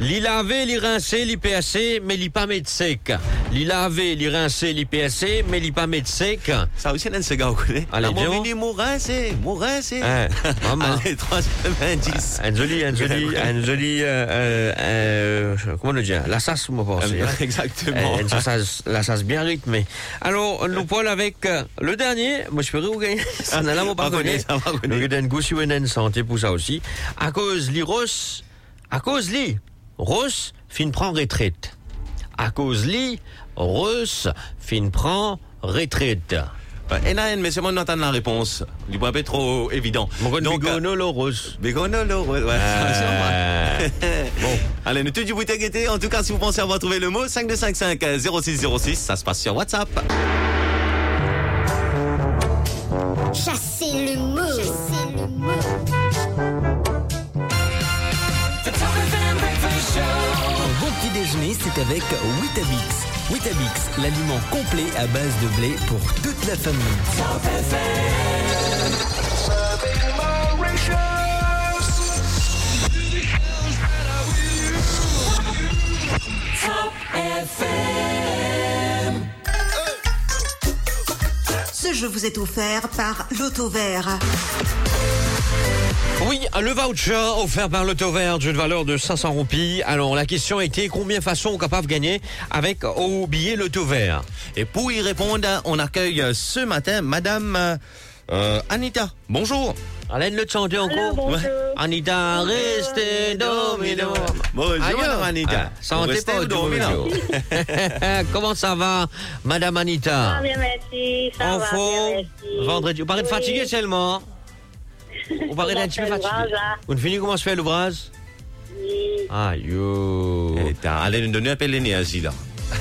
Li laver, li rincer, li PSC, mais li pas mettre sec. Li laver, li rincer, li PSC, mais li pas mettre sec. Ça aussi, dans ce gars, vous connaissez Allez, Ah, mon mini mourin, c'est, mourin, c'est. Hein, maman. Allez, troisième indice. Un joli, un joli, un joli, euh, euh, comment le dire, la sasse, moi, pense. Euh, exactement. Euh, une sasse- la sasse bien rythmée. Alors, nous parlons avec euh, le dernier, moi, je peux vous gagner. Ça n'a pas Pas connu, ça va connu. Nous avons un goussi ou une santé pour ça aussi. À cause li Ross, à cause li, Ross, fin prend retraite. À cause li, Ross, fin prend retraite. Et là, mais c'est moi la réponse. Du point pas trop évident. Donc, Bigonolo Rose. Bigonolo Rose, ouais. Euh, bon. Allez, ne te du bouteille guetté. En tout cas, si vous pensez avoir trouvé le mot, 5255 0606, ça se passe sur WhatsApp. Chasser c'est avec Weetabix. Weetabix, l'aliment complet à base de blé pour toute la famille. Ce jeu vous est offert par Loto Vert. Oui, le voucher offert par l'Auto Vert d'une valeur de 500 roupies. Alors, la question était combien de façons on est capable de gagner avec au billet l'Auto Vert? Et pour y répondre, on accueille ce matin Madame euh, Anita. Bonjour. Alain le chanter encore bonjour. Ouais. Anita, restez domino. Bonjour, Madame Anita. ah, Restez pas domino. domino. Comment ça va, Madame Anita? Ça va bien, merci. Ça En va bien, merci. Vendredi. Vous paraît Oui. fatigué seulement Vous paraît Comment un petit peu fatigué. l'ouvrage, là Vous ne finissez comment se fait l'ouvrage Oui, Aïe, yo. Allez nous donner un peu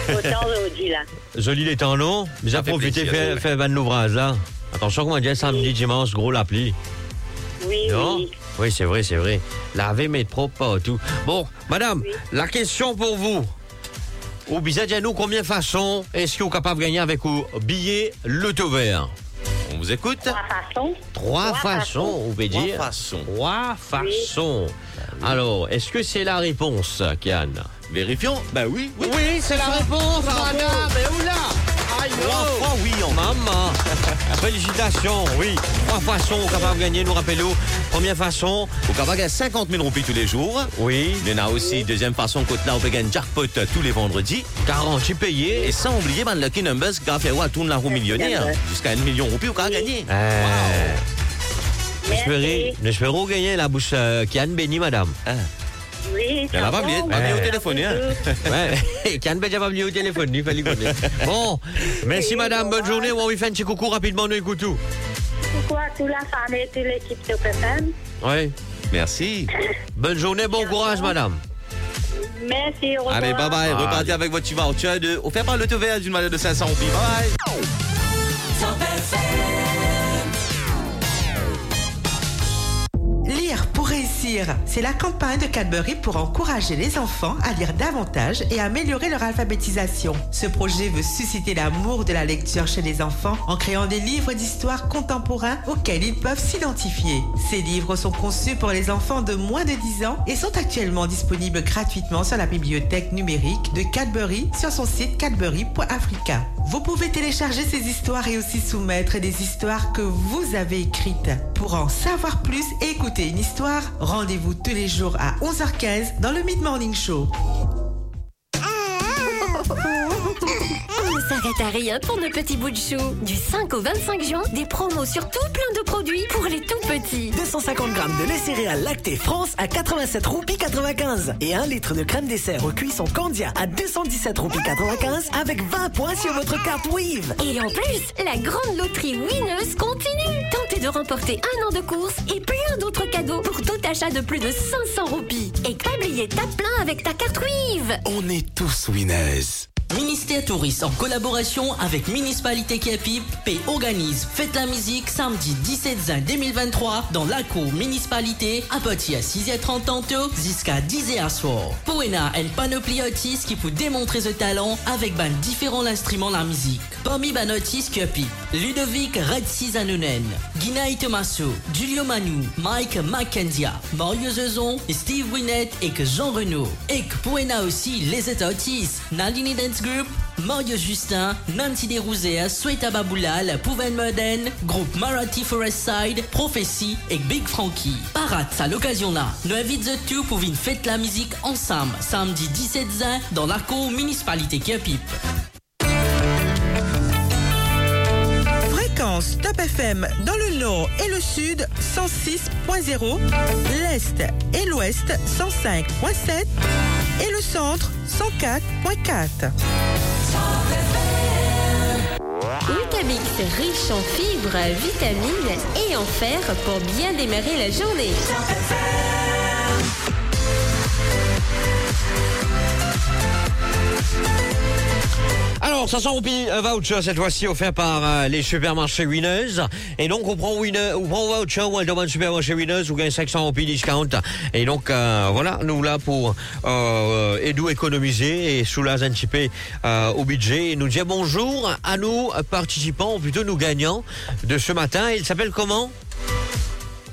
autant aujourd'hui, là. Joli les temps longs, mais à profiter, plaisir, faire, faire ben l'ouvrage là. Attention, comment dire, samedi, dimanche, gros l'appli. Oui, Non oui. Oui, c'est vrai, c'est vrai. Laver, mettre propre partout. Bon, madame, la question pour vous. Au bizarre, nous combien de façons est-ce que vous êtes capable de gagner avec au billet l'auto vert On vous écoute Trois façons. Trois façons, pouvez Trois dire façons. Trois façons. Alors, est-ce que c'est la réponse, Kian? Vérifions. Ben oui, oui. Oui, c'est la réponse, madame. Mais oula Aïe, Trois oh. fois oui en Maman Félicitations, oui. Trois façons capables de gagner, nous rappelons. Première façon, Au capable de gagner 50 000 roupies tous les jours. oui, Il y en a aussi, deuxième façon, côté là, on peut gagner jackpot tous les vendredis. garantie payée. Et sans oublier, ben, Lucky Numbers, qui a fait ouais, tourne la roue millionnaire. Jusqu'à 1 million roupies, on peut gagner. Merci. espérons gagner la bouche euh, Kian béni, madame. Oui, Elle ça a pas va, oublié, on pas oublié va au téléphone, hein. Ouais, Kian ben pas venu au téléphone, il fallait connaître. Bon, merci madame, bonne journée. On va faire un petit coucou rapidement, nous écoutons. Coucou à toute la famille et toute l'équipe de PFM. Oui, Merci. bonne journée, bon courage, madame. Merci, au revoir. Allez, bye bye. Repartez avec votre voucher de, offert par le vert d'une valeur de 500 roupies. Bye bye. C'est la campagne de Cadbury pour encourager les enfants à lire davantage et améliorer leur alphabétisation. Ce projet veut susciter l'amour de la lecture chez les enfants en créant des livres d'histoire contemporains auxquels ils peuvent s'identifier. Ces livres sont conçus pour les enfants de moins de 10 ans et sont actuellement disponibles gratuitement sur la bibliothèque numérique de Cadbury sur son site cadbury.africa. Vous pouvez télécharger ces histoires et aussi soumettre des histoires que vous avez écrites. Pour en savoir plus et écouter une histoire, rendez-vous tous les jours à 11h15 dans le Mid Morning Show. S'arrête à rien pour nos petits bouts de chou. Du 5 au 25 juin, des promos sur tout plein de produits pour les tout petits. 250 grammes de lait céréales lacté France à 87 roupies 95 et 1 litre de crème dessert au cuisson Candia à 217 roupies 95 avec 20 points sur votre carte Wave. Et en plus, la grande loterie Winneuse continue. Tentez de remporter un an de course et plein d'autres cadeaux pour tout achat de plus de 500 roupies. Et pas oublier tape plein avec ta carte Wave. On est tous winners. Ministère Touriste en collaboration avec Municipalité Kiapip P organise Fête la musique samedi 17 juin 2023 dans la cour municipalité à partir à 6h30 tantôt jusqu'à 10h soir. Poena une panoplie qui peut démontrer ce talent avec ban différents instruments de la musique. Parmi ban artistes Ludovic Redsi Zanonen, Guinaï Tomaso, Giulio Manu, Mike Mackendia, Mario Zezon, Steve Winnet et Jean Renault. Et que Poena aussi les artistes, Nalini Dance Group, Mario Justin, Nancy Desrouzières, Sweta Baboulal, Pouven Modern, groupe Marathi Forest Side, Prophecy et Big Frankie. Parade à l'occasion là, nous The Two pour une fête la musique ensemble, samedi 17 juin dans la cour municipalité Kiapip. Fréquence Top FM dans le nord et le sud 106.0, l'est et l'ouest 105.7 et le centre 104.4. Vitamix riche en fibres, vitamines et en fer pour bien démarrer la journée. Alors, Alors, 500 roupies un voucher cette fois-ci offert par euh, les supermarchés Winners. Et donc, on prend, winner, on prend voucher ou un demande supermarché Winners, vous gagnez 500 roupies discount. Et donc, euh, voilà, nous là pour euh, aider économiser et soulager un petit peu euh, au budget. Et nous dire bonjour à nous participants, ou plutôt nous gagnants de ce matin. Il s'appelle comment?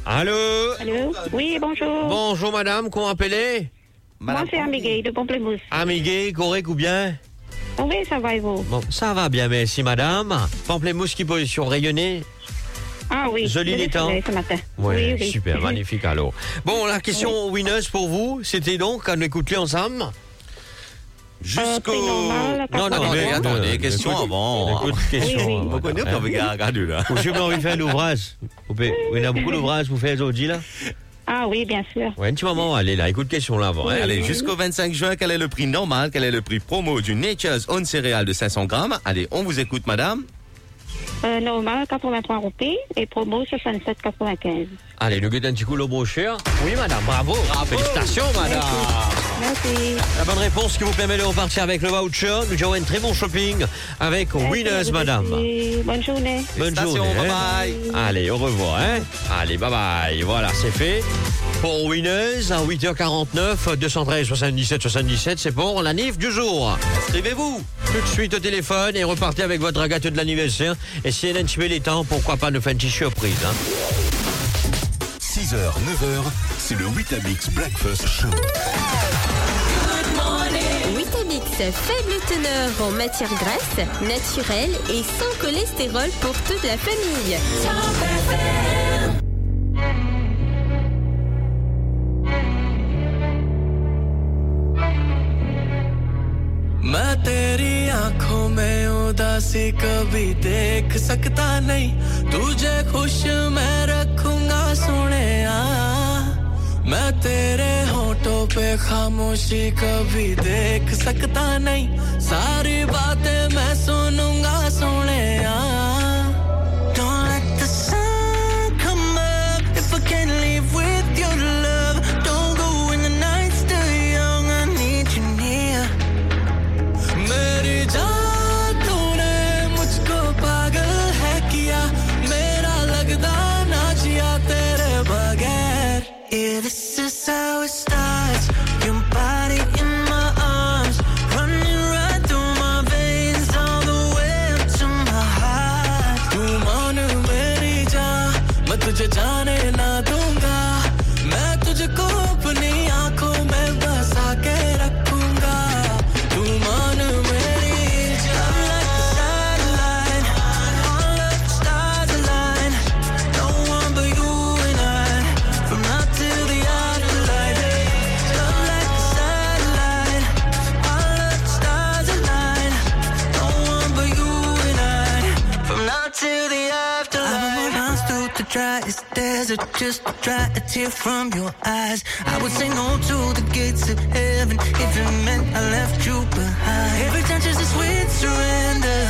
Allô? Allô? Oui, bonjour. Bonjour madame, comment appelez Moi, c'est Amigué de Pamplemousse. Amigué, correct ou bien? Oui, ça va et vous Bon, ça va bien, merci madame. Pamplemousse qui position rayonnée Ah oui. Joli temps. fait ce matin. Ouais, oui, oui. super, magnifique alors. Bon, la question winneuse pour vous, c'était donc, à nous écouter ensemble Jusqu'au. normal, Non, non, Attendez, mais- attendez, euh, question écoute- avant. écoute, question Oui, oui. avant. On regarde là. Vous avez envie de faire l'ouvrage Vous pouvez- Il y en a beaucoup d'ouvrages, vous faites aujourd'hui là? Ah oui, bien sûr. Ouais, un petit moment, allez là, écoute question là avant. hein. Allez, jusqu'au 25 juin, quel est le prix normal, quel est le prix promo du Nature's Own céréales de 500 grammes? Allez, on vous écoute, madame. Euh, normal, 83 roupies et promo 67,95. Allez, nous guettons un petit coup le brochure. Oui, madame, bravo. Félicitations, madame. Merci. La bonne réponse qui vous permet de repartir avec le voucher. Nous avons un très bon shopping avec Winners, madame. Bonne journée. Bonne journée. bye hein. Allez, au revoir. Hein. Allez, bye bye. Voilà, c'est fait. Pour Winners, à 8h49, 213 77 77, c'est pour la NIF du jour. Inscrivez-vous. Tout de suite au téléphone et repartez avec votre gâteau de l'anniversaire. Et si les temps, pourquoi pas nous faire une petite surprise. Hein. 6h, 9h, c'est le Witamix Breakfast Show. Vitamix, faible teneur en matière grasse, naturelle et sans cholestérol pour toute la famille. मैं तेरी आँखों में उदासी कभी देख सकता नहीं। तुझे खुश मैं रखूँगा सुने मैं तेरे होठों पे खामोशी कभी देख सकता नहीं। सारी बातें मैं सुनूँगा सुने Don't dry a tear from your eyes. I would say no to the gates of heaven If it meant I left you behind. Every touch is a sweet surrender.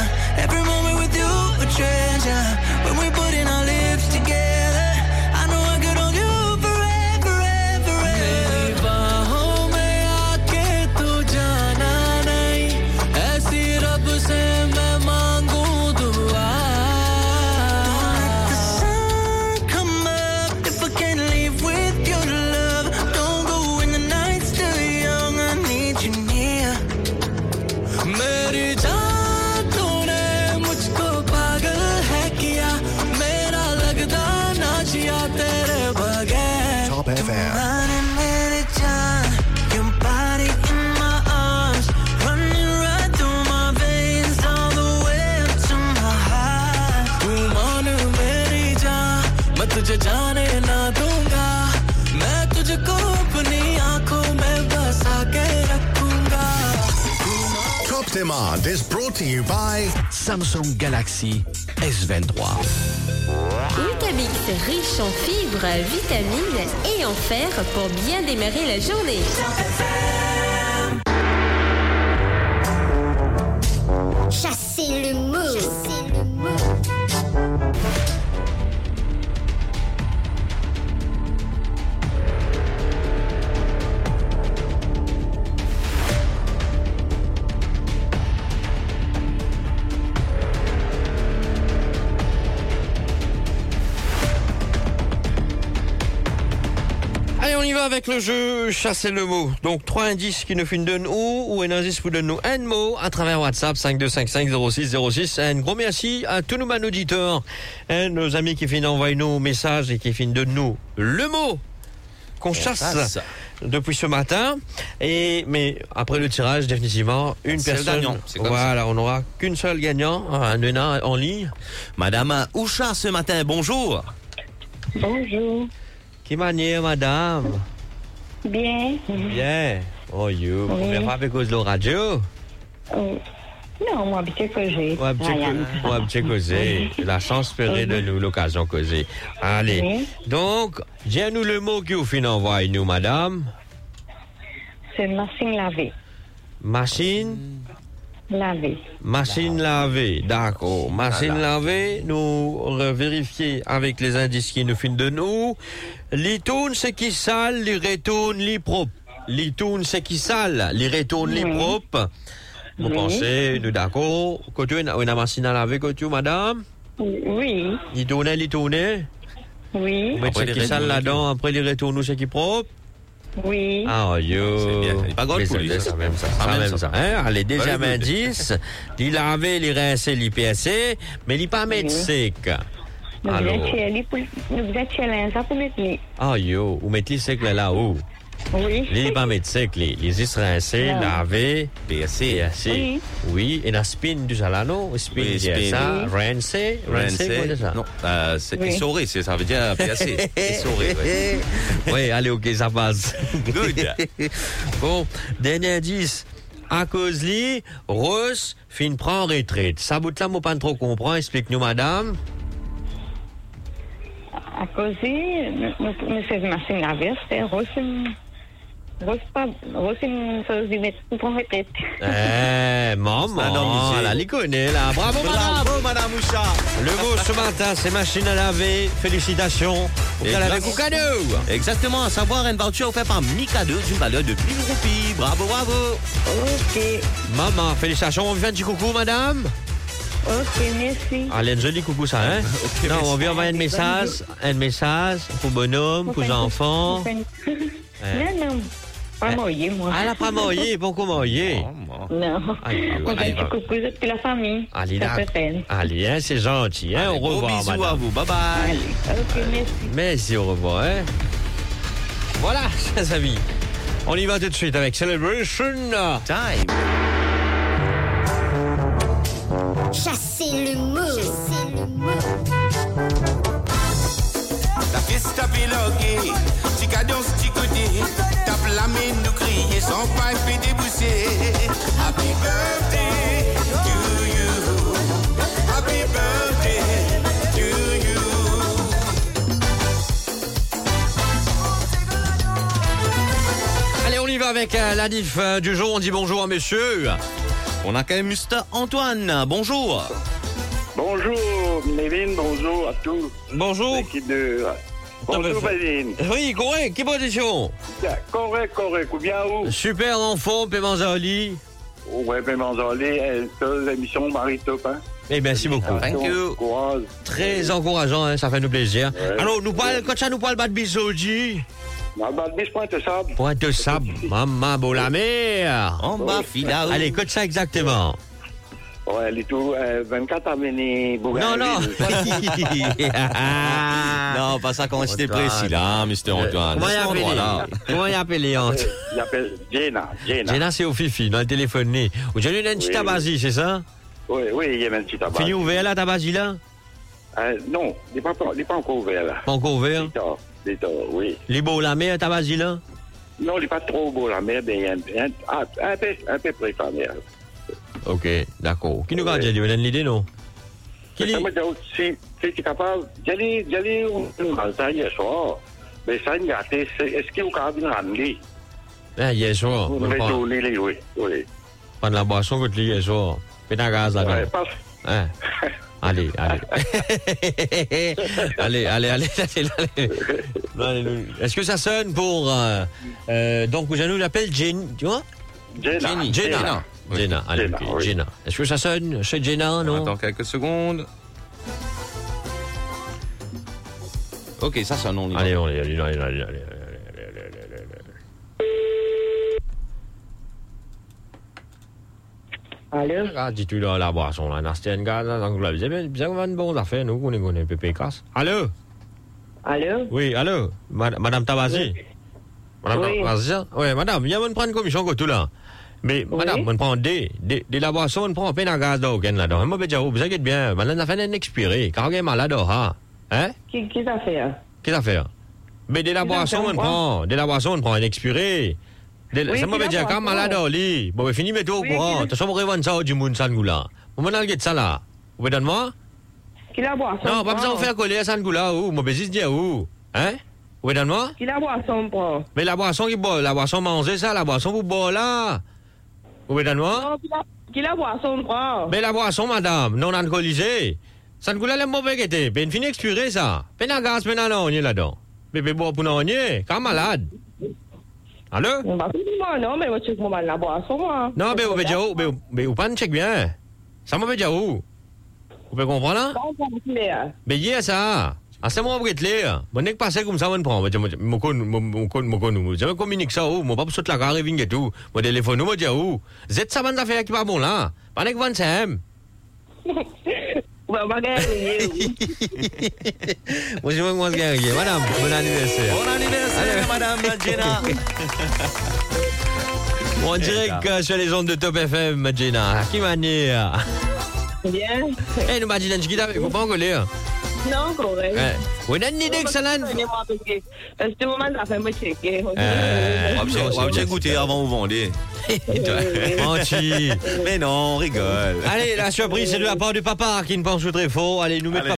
Every moment Demand is brought to you by Samsung Galaxy S23. Vitamix, riche en fibres, vitamines et en fer pour bien démarrer la journée. Chassez le mot. Chassez va avec le jeu Chasser le mot. Donc, trois indices qui nous font de nous ou un indice pour donner nous un mot à travers WhatsApp 52550606. Un gros merci à tous nos man auditeurs, et nos amis qui finissent d'envoyer nos messages et qui finissent de nous le mot qu'on chasse chasse. depuis ce matin. Et mais après le tirage, définitivement, une personne. gagnant, voilà, on n'aura qu'une seule gagnant, un nena en ligne. Madame Oucha ce matin, bonjour. Bonjour. Qui manière, madame? Bien. Bien. Oh, you. Oui. Première fois avec cause de la radio? Euh, non, moi, petit co- ouais, petit causé. La chance ferait de nous l'occasion causer. Allez. Oui. Donc, dis-nous le mot que vous finissez d'envoyer nous, madame. C'est machine lavée. Machine? Lavée. Machine lavée, d'accord. Machine lavée, nous vérifier avec les indices qui nous filent de nous. L'itoune, c'est qui sale, les retourne, les propre. L'itoune, c'est qui sale, les retourne, les propre. Vous Oui. pensez, nous d'accord. Que tu as une machine à laver, que tu, madame? Oui. L'itoune, l'itoune. Oui. Vous mettez qui sale là-dedans, après les retourne, c'est qui propre? Oui. Ah, yo. C'est bien. Pas grave pour lui, C'est ça. ça, même ça. Ah, ça, même ça. ça. Hein? Allez, deuxième indice. Il laver, il rincer, il PSC, mais il pas mettre sec. Nubzacieli, Nubzacielęsa Pumetli. Ah yo, Pumetli c'est que là-haut. Oui. Les bamétiques, les, les israéliens, yeah. laver, BSC, BSC. Oui. oui. Et la spin du Jalano, spin oui, spin, ça, Rense, Rense, quoi ça? Non, euh, c'est oui. Issoré, ça veut dire BSC. Oui. oui, allez, ok, ça passe. Good. bon, dernier indice. À cause li, Russe, fin prend retraite. Ça bout là, moi pas trop comprendre, explique-nous, madame. À cause de nous c'est une machine lavée, c'est rose. Rose pas, rose une chose de mettre pour retraite. Eh, maman, Madame, là, elle connaît, là. Bravo, madame. Bravo, Madame Oucha. Le mot ce matin, c'est machine à laver. Félicitations. Vous au cadeau. Exactement, à savoir un voucher offert par Mikado d'une valeur de 1000 roupies. Bravo, bravo. Ok. Maman, félicitations. On vient petit coucou, madame. Ok, merci. Allez, un joli coucou, ça, hein? non, on vient envoyer un message, un message pour bonhomme, pour enfants. Non, non. Pas mouillé, moi. Ah, elle a pas mouillé, pourquoi mouillé? Non. Allez, On allez, fait un petit coucou depuis la famille. Allez, Ça là. fait peine. Allez, hein, c'est gentil, hein? Au Gros revoir, bisous madame. à vous. Bye bye. Allez, ok, merci. Merci, au revoir, hein? Voilà, chers amis. On y va tout de suite avec Celebration. Time. Chasser le mot. Chasser le mot. La fiesta pilogue, petit cadence, petit côté. Tape la main, nous crier sans pipe et débousser. Happy birthday to you. Happy birthday to you. Allez, on y va avec euh, la diff euh, du jour. On dit bonjour à monsieur. On a quand même Mr. Antoine. Bonjour. Bonjour, Méline, bonjour à tous. Bonjour. L'équipe de... Bonjour, Méline. Oui, correct. Quelle position? Correct, correct. Ou bien où? Super enfant, paiement Zali. Ouais, ben, Manzolé, l'émission Marie-Top, hein? Eh bien, merci beaucoup. Thank you. Courage. Très encourageant, hein, ça fait nous plaisir. Ouais. Alors, nous parle, quand ça nous parle de bisouji, Balbis, Pointe-Sable. Pointe-Sable, maman beau la mer. En bas. Allez, code ça exactement. Ouais, les tours, euh, 24 amenés, Non, non. non, pas ça, comment c'était précis, là, hein, Mr. Euh, Antoine. Comment y appeler? Comment y appeler, Antoine? J'appelle Jena. Jenna. Jenna, c'est au Fifi, dans le téléphone. Aujourd'hui, il y a une petite c'est ça? Oui, oui, il y a une petite tabasie. Fini ouvert, la tabasie, là? Euh, non, il n'est pas, pas encore ouvert, là. Pas encore ouvert? Oui. Les beaux la mer, tabagie là? Non, il n'est pas trop beau, la mer, mais il y a un, un, ah, un peu, un peu près, la mer. Ok, d'accord. Qui nous garde, dit, vous avez l'idée, non? Qui Ça me dit, si, si tu es capable, j'allais, j'allais, on ça hier soir, mais ça, il y a, est-ce qu'il y a? Ah, hier soir. On tourner les, oui, oui. Prendre la boisson hier soir. Là-dedans. Ouais, parce- Hein? Allez, allez. allez, allez, allez, allez, allez. Est-ce que ça sonne pour. Euh, euh, donc, vous nous l'appelle Jenny, tu vois? Jenna. Jenny. Jenna. Jenna. Oui. Jenna. Allez, Jenna, oui. Jenna. Est-ce que ça sonne chez Jenna, non? On attend quelques secondes. Ok, ça sonne, on y va. Allez, on y va, allez, allez, allez. allez. Allô? Ah, dis-tu là, la boisson, là, Nastia, gars, là, vous avez bien, bien, une bonne affaire, nous, on est, on est casse. Allô? Allô? Oui, allô? Mad- Madame Tabazi? Madame Oui. Tabazi? Oui, madame, viens me prendre une commission que tout là. Mais, madame, on prend des, des, des la boisson, on prend un peu de gaz d'aucun là-dedans. Moi, je vous inquiétez bien, madame, la fin est expirée, car elle est malade, hein? Hein? Qui, qui t'a fait? hein? Qu'est-ce que ça fait? Mais des la Qu'est-ce que boisson, ça on prend? Des la boisson, on prend une expirée. Des- Oui, qui je dire, la quand malade au lit. Bon, ben, fini, mettez au Oui, courant. qui la- Tu sais, on revendre ça au ça, là. Vous m'en allez ça là. Vous pouvez donner moi? Qui la boisson? Non, pas besoin de faire coller à Sangoula, où? Moi, ben, si, dire où? Hein? Vous pouvez donner moi? Qui la boisson prend? Mais la boisson qui boit, la boisson manger ça, la boisson vous boit là. Vous pouvez donner moi? Non, qui qui boisson prend? Mais la boisson, madame, non alcoolisée. Sangoula, le mauvais était. Ben, fini expiré, ça. Ben, la gaz, ben, non, on est là-dedans. Bébé boit pour non, on est. Quand malade. Non, bah, moi, non, mais. Non, vous où? Mais, mais vous pas check bien. Ça m'a où? Vous pouvez comprendre là? Bon, bon, clair. Mais hier, ça. Ah, c'est moi qui là. Mon nez passé comme ça, on prend. Mon con, mon con, mon con. Je communique ça où? Mon pas pour la carrière, et tout. Mon téléphone, moi, où? Z, ça va affaire qui pas bon là. Pas que 25. On gagner. Moi, je moi gagner. Madame, bon anniversaire. Bon anniversaire, Madame Jenna. En direct euh, sur les ondes de Top FM, Jenna. Qui manière? Bien. Eh, nous, Madina, tu avec vous, pas en Non, correct. Une idée que ça l'a? Parce que moment, ça fait me checker. Euh, On va bien goûter avant vous vendez. Menti. Mais non, on rigole. Allez, la surprise, c'est de la part du papa qui ne pense au très faux. Allez, nous mettre.